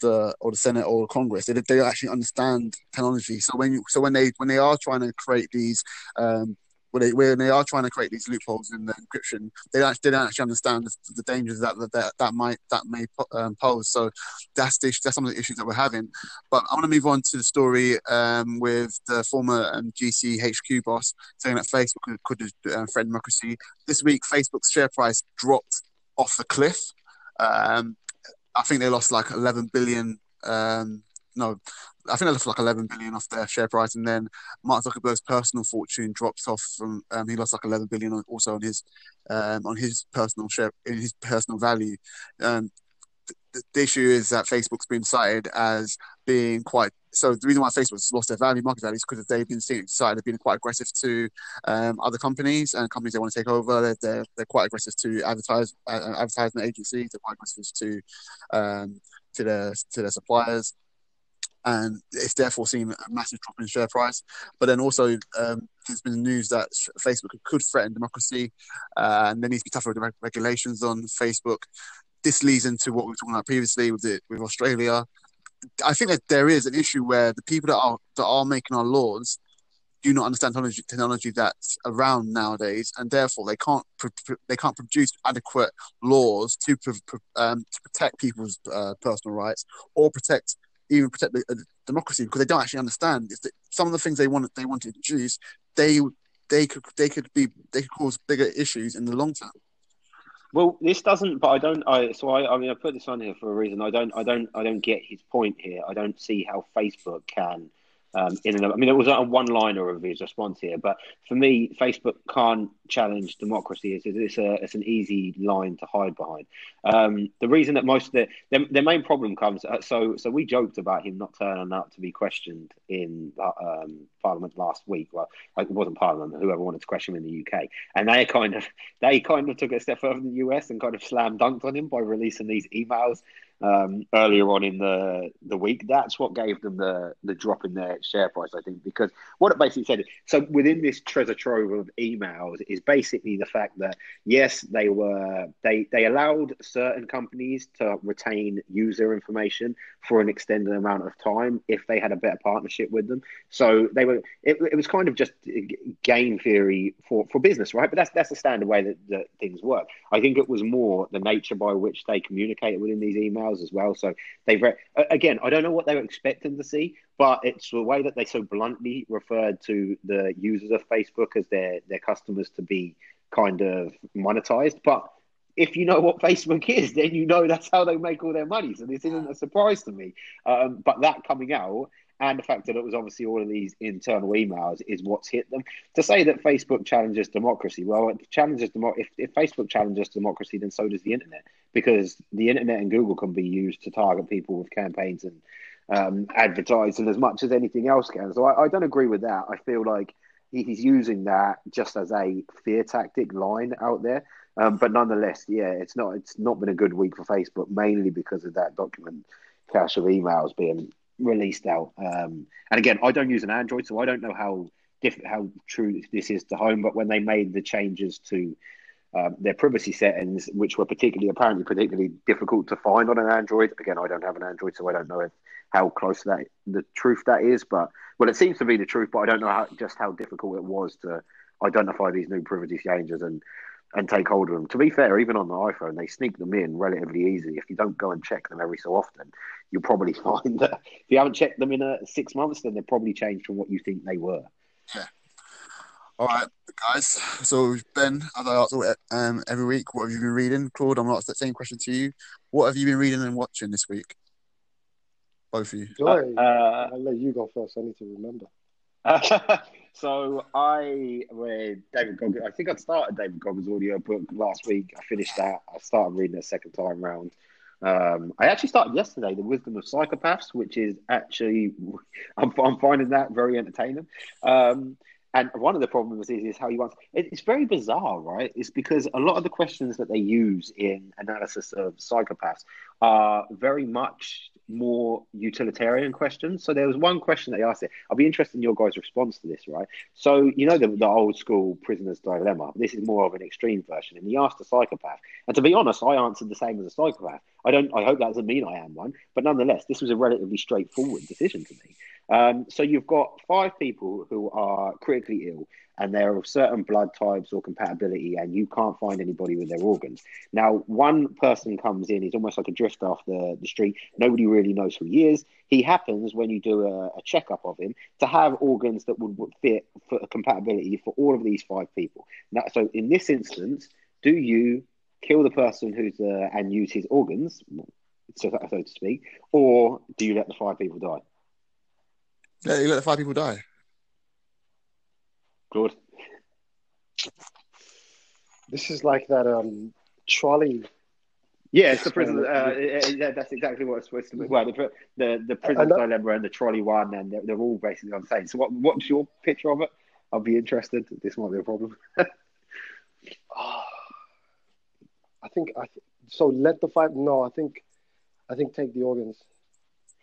the or the Senate or Congress. They, they actually understand technology. So when you, so when they when they are trying to create these um, when they when they are trying to create these loopholes in the encryption, they don't, they don't actually understand the, the dangers that, that that might that may um, pose. So that's the, that's some of the issues that we're having. But I want to move on to the story um, with the former um, GCHQ boss saying that Facebook could, could uh, threaten democracy. This week, Facebook's share price dropped off the cliff. Um, I think they lost like 11 billion. Um, no, I think they lost like 11 billion off their share price, and then Mark Zuckerberg's personal fortune drops off from. Um, he lost like 11 billion also on his um, on his personal share in his personal value. Um, the, the issue is that Facebook's been cited as being quite. So the reason why Facebook's lost their value, market value, is because they've been cited as being quite aggressive to um, other companies and companies they want to take over. They're they're, they're quite aggressive to advertise uh, advertisement agencies. They're quite aggressive to um, to their to their suppliers and it's therefore seen a massive drop in share price. But then also, um, there's been news that Facebook could threaten democracy, uh, and there needs to be tougher regulations on Facebook this leads into what we were talking about previously with it with Australia. I think that there is an issue where the people that are that are making our laws do not understand technology, technology that's around nowadays, and therefore they can't they can't produce adequate laws to um, to protect people's uh, personal rights or protect even protect the, uh, democracy because they don't actually understand if some of the things they want they want to introduce they they could they could be they could cause bigger issues in the long term. Well, this doesn't, but I don't. I so I, I mean, I put this on here for a reason. I don't, I don't, I don't get his point here. I don't see how Facebook can um, in of, I mean, it was a one-liner of his response here, but for me, Facebook can't challenge democracy. It's, it's, a, it's an easy line to hide behind. Um, the reason that most of the their, their main problem comes, uh, so so we joked about him not turning up to be questioned in uh, um, Parliament last week. Well, it wasn't Parliament, whoever wanted to question him in the UK, and they kind of they kind of took a step further in the US and kind of slam dunked on him by releasing these emails um, earlier on in the the week. That's what gave them the the drop in their share price, I think, because what it basically said. So within this treasure trove of emails is basically the fact that yes, they were they they allowed certain companies to retain user information for an extended amount of time if they had a better partnership with them. So they were it, it was kind of just game theory for for business, right? But that's that's the standard way that, that things work. I think it was more the nature by which they communicated within these emails as well. So they've again, I don't know what they were expecting to see, but it's the way that they so bluntly referred to the users of Facebook as their their customers to be kind of monetized. But if you know what Facebook is, then you know that's how they make all their money. So this isn't a surprise to me. Um, but that coming out and the fact that it was obviously all of these internal emails is what's hit them. To say that Facebook challenges democracy, well, it challenges demo- if, if Facebook challenges democracy, then so does the internet, because the internet and Google can be used to target people with campaigns and um, advertising as much as anything else can. So I, I don't agree with that. I feel like he's using that just as a fear tactic line out there. Um, but nonetheless, yeah, it's not it's not been a good week for Facebook, mainly because of that document cache of emails being released out. Um, and again, I don't use an Android, so I don't know how diff- how true this is to home. But when they made the changes to um, their privacy settings, which were particularly apparently particularly difficult to find on an Android. Again, I don't have an Android, so I don't know if, how close that the truth that is. But well, it seems to be the truth, but I don't know how, just how difficult it was to identify these new privacy changes and and take hold of them. To be fair, even on the iPhone, they sneak them in relatively easily. If you don't go and check them every so often, you'll probably find that if you haven't checked them in a, six months, then they're probably changed from what you think they were. Yeah. All right, guys. So Ben, as I ask um, every week, what have you been reading? Claude, I'm asking that same question to you. What have you been reading and watching this week? Both of you. Joy, Uh, I'll let you go first. I need to remember. so I read David Goggins. I think I started David Goggins' audio book last week. I finished that. I started reading it a second time round. Um, I actually started yesterday, The Wisdom of Psychopaths, which is actually, I'm, I'm finding that very entertaining. Um, and one of the problems is, is how you answer. It, it's very bizarre, right? It's because a lot of the questions that they use in analysis of psychopaths are very much more utilitarian questions. So there was one question that they asked it. I'll be interested in your guys' response to this, right? So you know the, the old school prisoner's dilemma. This is more of an extreme version. And he asked a psychopath. And to be honest, I answered the same as a psychopath. I don't. I hope that doesn't mean I am one, but nonetheless, this was a relatively straightforward decision to me. Um, so you've got five people who are critically ill and there are certain blood types or compatibility, and you can't find anybody with their organs. Now, one person comes in, he's almost like a drift off the, the street. Nobody really knows who he is. He happens, when you do a, a checkup of him, to have organs that would, fit for compatibility for all of these five people. Now, so in this instance, do you kill the person who's uh, and use his organs, so, so to speak, or do you let the five people die? Yeah, you let the five people die. Good. This is like that um trolley. Yeah, it's the prison. Uh, yeah, that's exactly what it's supposed to be. Well, the the, the prison know- dilemma and the trolley one, and they're, they're all basically on the same. So, what what's your picture of it? I'll be interested. This might be a problem. Ah. I think I th- so. Let the five. No, I think I think take the organs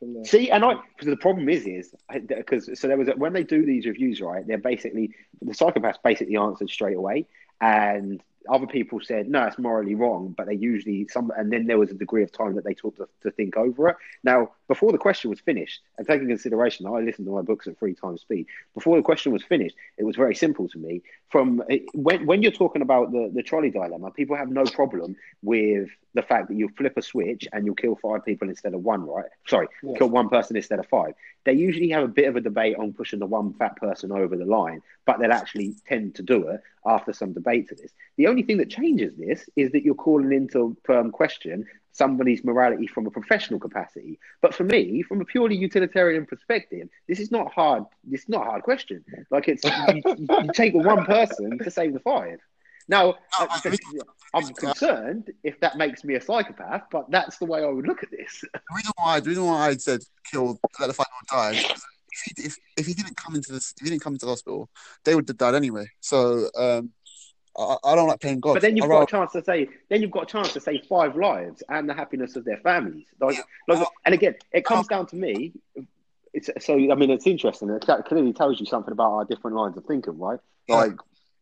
from there. See, and I because the problem is is because so there was a, when they do these reviews, right? They're basically the psychopaths basically answered straight away, and other people said no, it's morally wrong. But they usually some, and then there was a degree of time that they took to, to think over it. Now, before the question was finished, and taking consideration, I listened to my books at three times speed. Before the question was finished, it was very simple to me. From when when you're talking about the the trolley dilemma, people have no problem with the fact that you flip a switch and you'll kill five people instead of one, right? Sorry, Yes. kill one person instead of five. They usually have a bit of a debate on pushing the one fat person over the line, but they'll actually tend to do it after some debate to this. The only thing that changes this is that you're calling into um, question somebody's morality from a professional capacity. But for me, from a purely utilitarian perspective, this is not hard. This is not a hard question. Like it's you, you take one person to save the five. Now, uh, I- I'm concerned if that makes me a psychopath, but that's the way I would look at this. The reason why, the reason why I said kill, let the final die. If he, if, if he didn't come into this, if he didn't come into the hospital, they would have died anyway. So um, I, I don't like playing God. But then you've I got rather- a chance to say, then you've got a chance to save five lives and the happiness of their families. Like, like, and again, it comes down to me. It's so. I mean, it's interesting. It clearly tells you something about our different lines of thinking, right? Like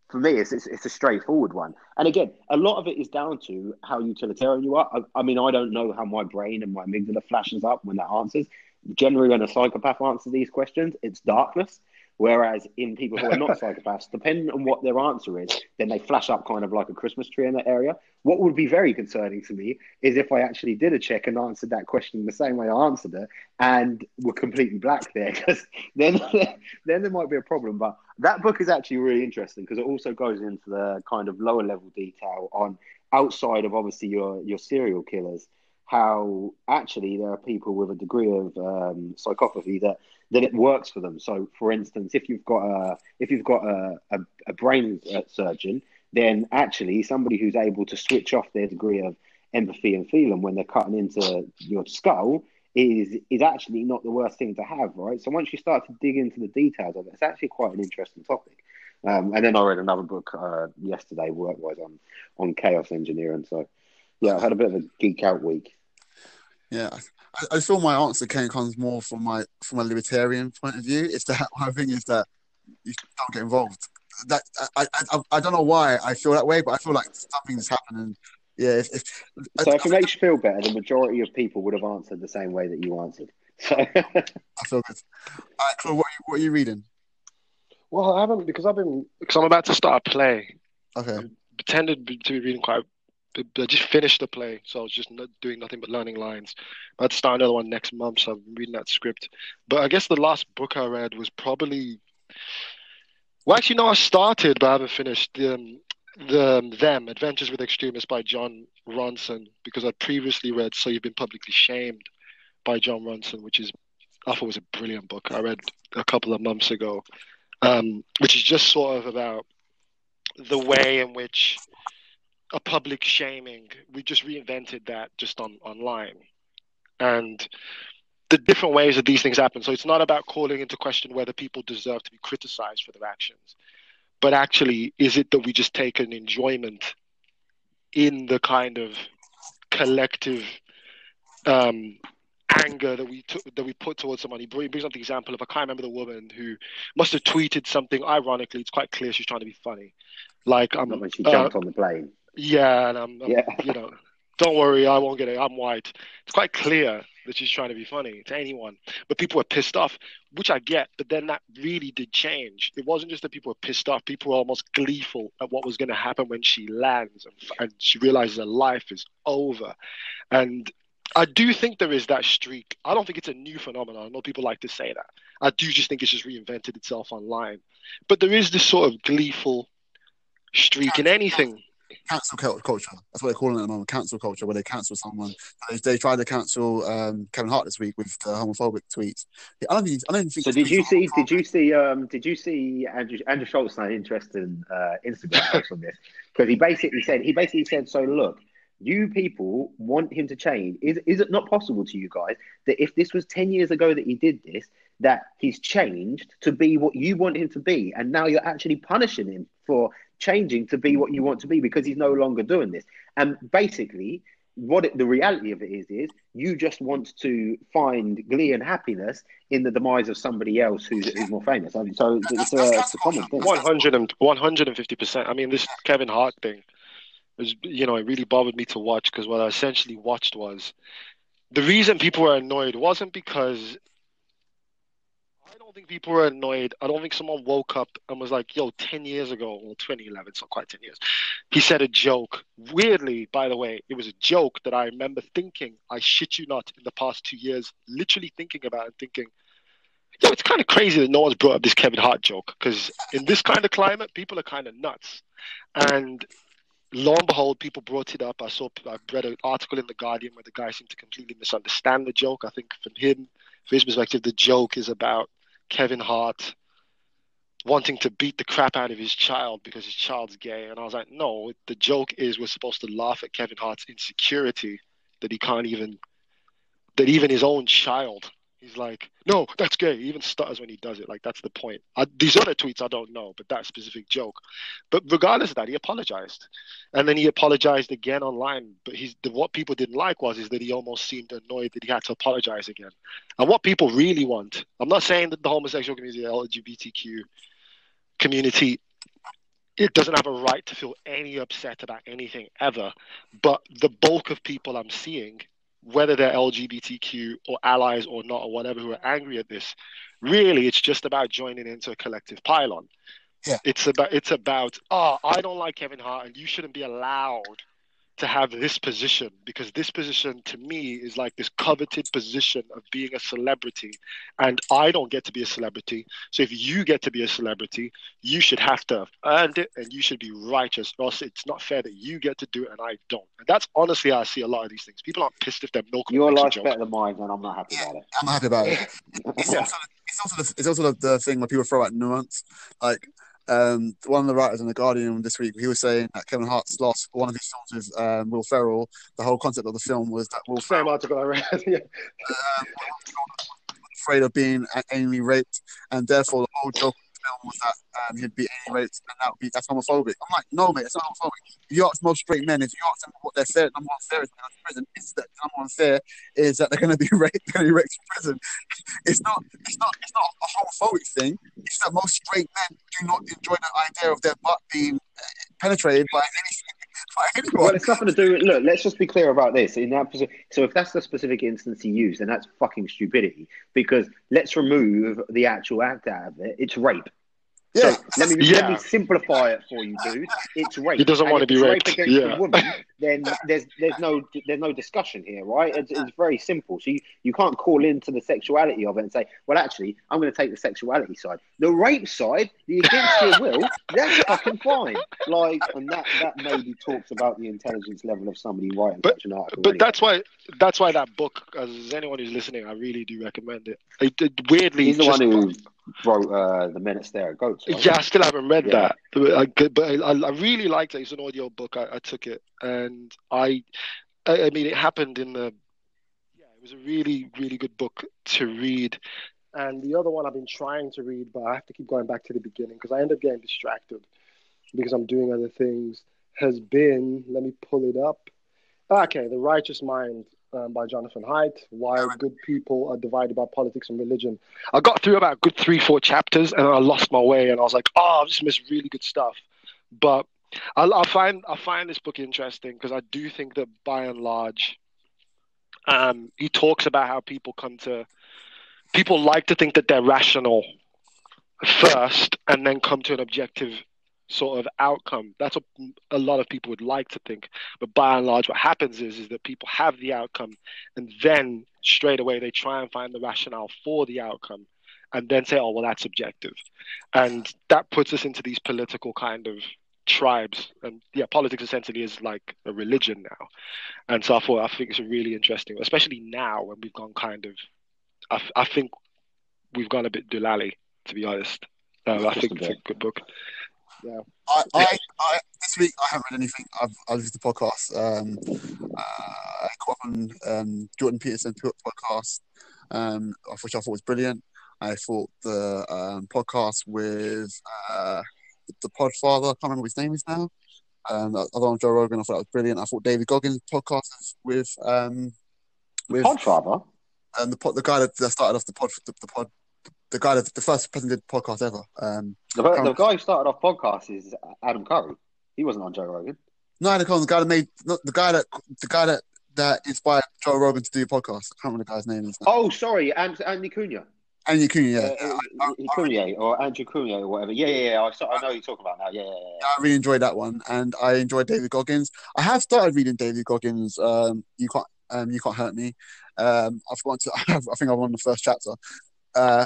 for me, it's, it's it's a straightforward one. And again, a lot of it is down to how utilitarian you are. I, I mean, I don't know how my brain and my amygdala flashes up when that answers. Generally, when a psychopath answers these questions, it's darkness. Whereas in people who are not psychopaths, depending on what their answer is, then they flash up kind of like a Christmas tree in that area. What would be very concerning to me is if I actually did a check and answered that question the same way I answered it and were completely black there, because then then there might be a problem. But that book is actually really interesting because it also goes into the kind of lower level detail on outside of obviously your your serial killers how actually there are people with a degree of um, psychopathy that that it works for them. So, for instance, if you've got a if you've got a, a, a brain uh, surgeon, then actually somebody who's able to switch off their degree of empathy and feeling when they're cutting into your skull is is actually not the worst thing to have, right? So once you start to dig into the details of it, it's actually quite an interesting topic. Um, and then I read another book uh, yesterday, work-wise, on on chaos engineering. So yeah, I had a bit of a geek out week. Yeah, I, I feel my answer kind of comes more from my from a libertarian point of view. It's that my thing is that you don't get involved. That I, I I don't know why I feel that way, but I feel like something's happening. Yeah, if, if, So I, if it makes you feel better, the majority of people would have answered the same way that you answered. So I feel good. All right, Claude, what are you, what are you reading? Well, I haven't because I've been Because I'm about to start a play. Okay, I Pretended to be reading quite. I just finished the play, so I was just not doing nothing but learning lines. I'm about to start another one next month, so I'm reading that script. But I guess the last book I read was probably Well, actually, no, I started, but I haven't finished the um, the them Adventures with Extremists by Jon Ronson because I'd previously read So You've Been Publicly Shamed by Jon Ronson, which is I thought was a brilliant book. I read a couple of months ago, um, which is just sort of about the way in which a public shaming we just reinvented that just on online and the different ways that these things happen so it's not about calling into question whether people deserve to be criticized for their actions but actually is it that we just take an enjoyment in the kind of collective um, anger that we that we put towards someone. He brings up the example of I can't remember the woman who must have tweeted something. Ironically, it's quite clear she's trying to be funny. Like I'm Not when she jumped uh, on the plane. Yeah, and I'm, I'm yeah. you know, don't worry, I won't get it. I'm white. It's quite clear that she's trying to be funny to anyone. But people were pissed off, which I get. But then that really did change. It wasn't just that people were pissed off; people were almost gleeful at what was going to happen when she lands and, and she realizes her life is over. And I do think there is that streak. I don't think it's a new phenomenon. I know people like to say that. I do just think it's just reinvented itself online. But there is this sort of gleeful streak in anything. Cancel culture. That's what they're calling it at the moment. Cancel culture, where they cancel someone. They, they tried to cancel um, Kevin Hart this week with the homophobic tweets. I don't think. I don't think. So did you see? Did you see? Um, did you see Andrew Andrew Schulz? An interesting uh, Instagram post on this because he basically said he basically said so. Look, you people want him to change. Is, is it not possible to you guys that if this was 10 years ago that he did this, that he's changed to be what you want him to be? And now you're actually punishing him for changing to be what you want to be because he's no longer doing this. And basically, what it, the reality of it is is you just want to find glee and happiness in the demise of somebody else who's, who's more famous. I mean, so it's a, uh, it's a common thing. 100 and, 150%. I mean, this Kevin Hart thing was, you know, it really bothered me to watch because what I essentially watched was the reason people were annoyed wasn't because think people were annoyed. I don't think someone woke up and was like, yo, 10 years ago, or 2011, so quite 10 years, he said a joke. Weirdly, by the way, it was a joke that I remember thinking, I shit you not, in the past two years, literally thinking about and thinking, yo, it's kind of crazy that no one's brought up this Kevin Hart joke because in this kind of climate, people are kind of nuts. And lo and behold, people brought it up. I saw, I read an article in the Guardian where the guy seemed to completely misunderstand the joke. I think from him, from his perspective, the joke is about Kevin Hart wanting to beat the crap out of his child because his child's gay. And I was like, no, the joke is we're supposed to laugh at Kevin Hart's insecurity that he can't even, that even his own child He's like, no, that's gay. He even stutters when he does it. Like that's the point. I, these other tweets I don't know, but that specific joke. But regardless of that, he apologized, and then he apologized again online. But he's the, what people didn't like was is that he almost seemed annoyed that he had to apologize again. And what people really want, I'm not saying that the homosexual community, the LGBTQ community, it doesn't have a right to feel any upset about anything ever. But the bulk of people I'm seeing whether they're LGBTQ or allies or not or whatever who are angry at this, really it's just about joining into a collective pylon. Yeah. It's about it's about oh I don't like Kevin Hart and you shouldn't be allowed to have this position because this position to me is like this coveted position of being a celebrity and I don't get to be a celebrity. So if you get to be a celebrity, you should have to have earned it and you should be righteous or else it's not fair that you get to do it and I don't. And that's honestly how I see a lot of these things. People aren't pissed if they're milking Your life's better than mine and I'm not happy about it. I'm happy about it. It's also, it's also, the, it's also the, the thing where people throw out nuance. Like um, one of the writers in the Guardian this week, he was saying that Kevin Hart's lost one of his films with um, Will Ferrell. The whole concept of the film was that Will Same Ferrell, article I read. yeah. um, afraid of being anally raped, and therefore the whole joke film was that um, he'd be raped, and that would be that's homophobic. I'm like, no, mate, it's not homophobic. If you ask most straight men, if you ask them what their fair number one fear is in prison, is that number one fear is that they're going to be raped, they're going to be raped in prison. It's not, it's not, it's not a homophobic thing. It's that most straight men do not enjoy the idea of their butt being uh, penetrated by anything. Well, it's nothing to do with. Look, let's just be clear about this. In that, so if that's the specific instance he used, then that's fucking stupidity. Because let's remove the actual act out of it. It's rape Yeah, So let me Yeah. let me simplify it for you, dude. It's rape. He doesn't And wanna be raped. Rape against Yeah. a woman, then there's there's no there's no discussion here, right? It's, it's very simple. So you, you can't call into the sexuality of it and say, well, actually, I'm going to take the sexuality side. The rape side, the against your will, that's fucking fine. Like, and that that maybe talks about the intelligence level of somebody writing But- such an article. But anyway. that's why that's why that book, as anyone who's listening, I really do recommend it. It, it weirdly, he's the just- one who wrote uh, the Men Who Stare at Goats. Right? Yeah, I still haven't read Yeah. that, but I, but I, I really liked it. It's an audio book. I, I took it, and I, I, I mean, it happened in the. Yeah, it was a really, really good book to read. And the other one I've been trying to read, but I have to keep going back to the beginning because I end up getting distracted because I'm doing other things. Has been, let me pull it up. Okay, The Righteous Mind um, by Jonathan Haidt. Why good people are divided by politics and religion. I got through about good three, four chapters, and I lost my way, and I was like, "Oh, I've just missed really good stuff." But I, I find I find this book interesting because I do think that by and large, um, he talks about how people come to people like to think that they're rational first, and then come to an objective sort of outcome. That's what a lot of people would like to think. But by and large, what happens is is that people have the outcome, and then straight away they try and find the rationale for the outcome, and then say, "Oh, well, that's subjective," and that puts us into these political kind of tribes. And yeah, politics essentially is like a religion now. And so I thought I think it's really interesting, especially now when we've gone kind of—I think we've gone a bit Dulali, to be honest. Uh, I think it's a good book. I, I, I this week I haven't read anything. I've I've listened to podcasts. Um, uh, I caught up on um, Jordan Peterson podcast, um, of which I thought was brilliant. I thought the um, podcast with uh, the Podfather, I can't remember what his name is now. Um, the other one, Joe Rogan, I thought that was brilliant. I thought David Goggins' podcast with um, with Podfather. and the pod, the guy that, that started off the pod, the, the pod, the guy that the first person did podcast ever. Um, The, the guy who started off podcast is Adam Curry. He wasn't on Joe Rogan. No, Adam Cohen, the guy that made not the guy that the guy that that inspired Joe Rogan to do a podcast. I can't remember the guy's name. Is now. Oh, sorry, and, Andy Cunha. Andy Cunha, yeah. Uh, uh, Cunha or Andrew Cunha or whatever. Yeah, yeah, yeah. I, saw, I know you're talking about now. Yeah, yeah, yeah. I really enjoyed that one, and I enjoyed David Goggins. I have started reading David Goggins. Um, you can't, um, you can't hurt me. Um, I've gone to. I think I'm on the first chapter. Uh,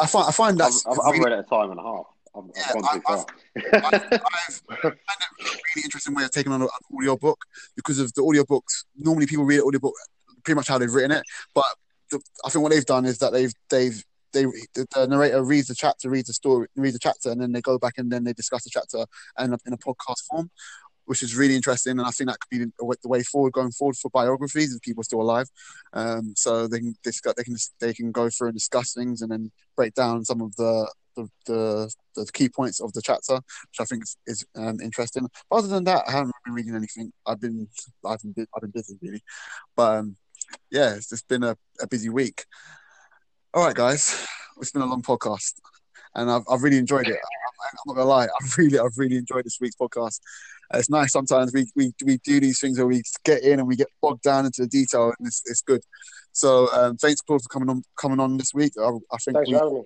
I find I find I've, that's I've, I've really, read it a time and a half. I've, I've Yeah, gone too I- far. I've found it a really interesting way of taking on an audio book because of the audio books. Normally, people read an audio book pretty much how they've written it, but the, I think what they've done is that they've they've they the, the narrator reads the chapter, reads the story, reads the chapter, and then they go back and then they discuss the chapter and in a podcast form, which is really interesting. And I think that could be the way- forward going forward for biographies if people are still alive. Um, so they can discuss, they can they can go through and discuss things and then break down some of the the, the, the key points of the chapter, which I think is, is um, interesting. But other than that, I haven't been reading anything. I've been I've been I've been busy really, but um, yeah, it's just been a, a busy week. All right, guys, it's been a long podcast, and I've I've really enjoyed it. I'm, I'm not gonna lie, I've really I've really enjoyed this week's podcast. Uh, It's nice sometimes we, we we do these things where we get in and we get bogged down into the detail, and it's, it's good. So um, thanks, Paul, for coming on coming on this week. I, I think Thanks we, for having me.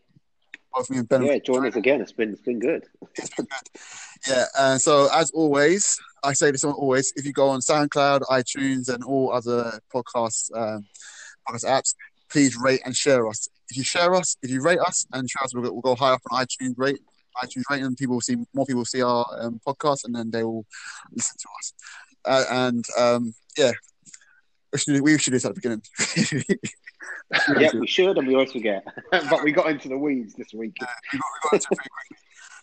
both me and Ben yeah, join us again. It's been it's been good. it's been good. Yeah, and so as always, I say this always: if you go on SoundCloud, iTunes, and all other podcast um, podcast apps, please rate and share us. If you share us, if you rate us and share us, we'll, go- we'll go high up on iTunes rate. iTunes rating, and people will see more people see our um, podcast, and then they will listen to us. Uh, and um, yeah, we should, we should do this at the beginning. Yeah, we should, and we always forget. but we got into the weeds this week. we got, we got into pretty quickly.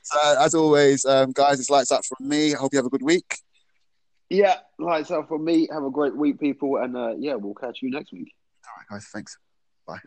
So as always, um, guys, it's lights out from me. I hope you have a good week. Yeah, lights out for me. Have a great week, people, and uh, yeah, we'll catch you next week. All right, guys, thanks. Bye.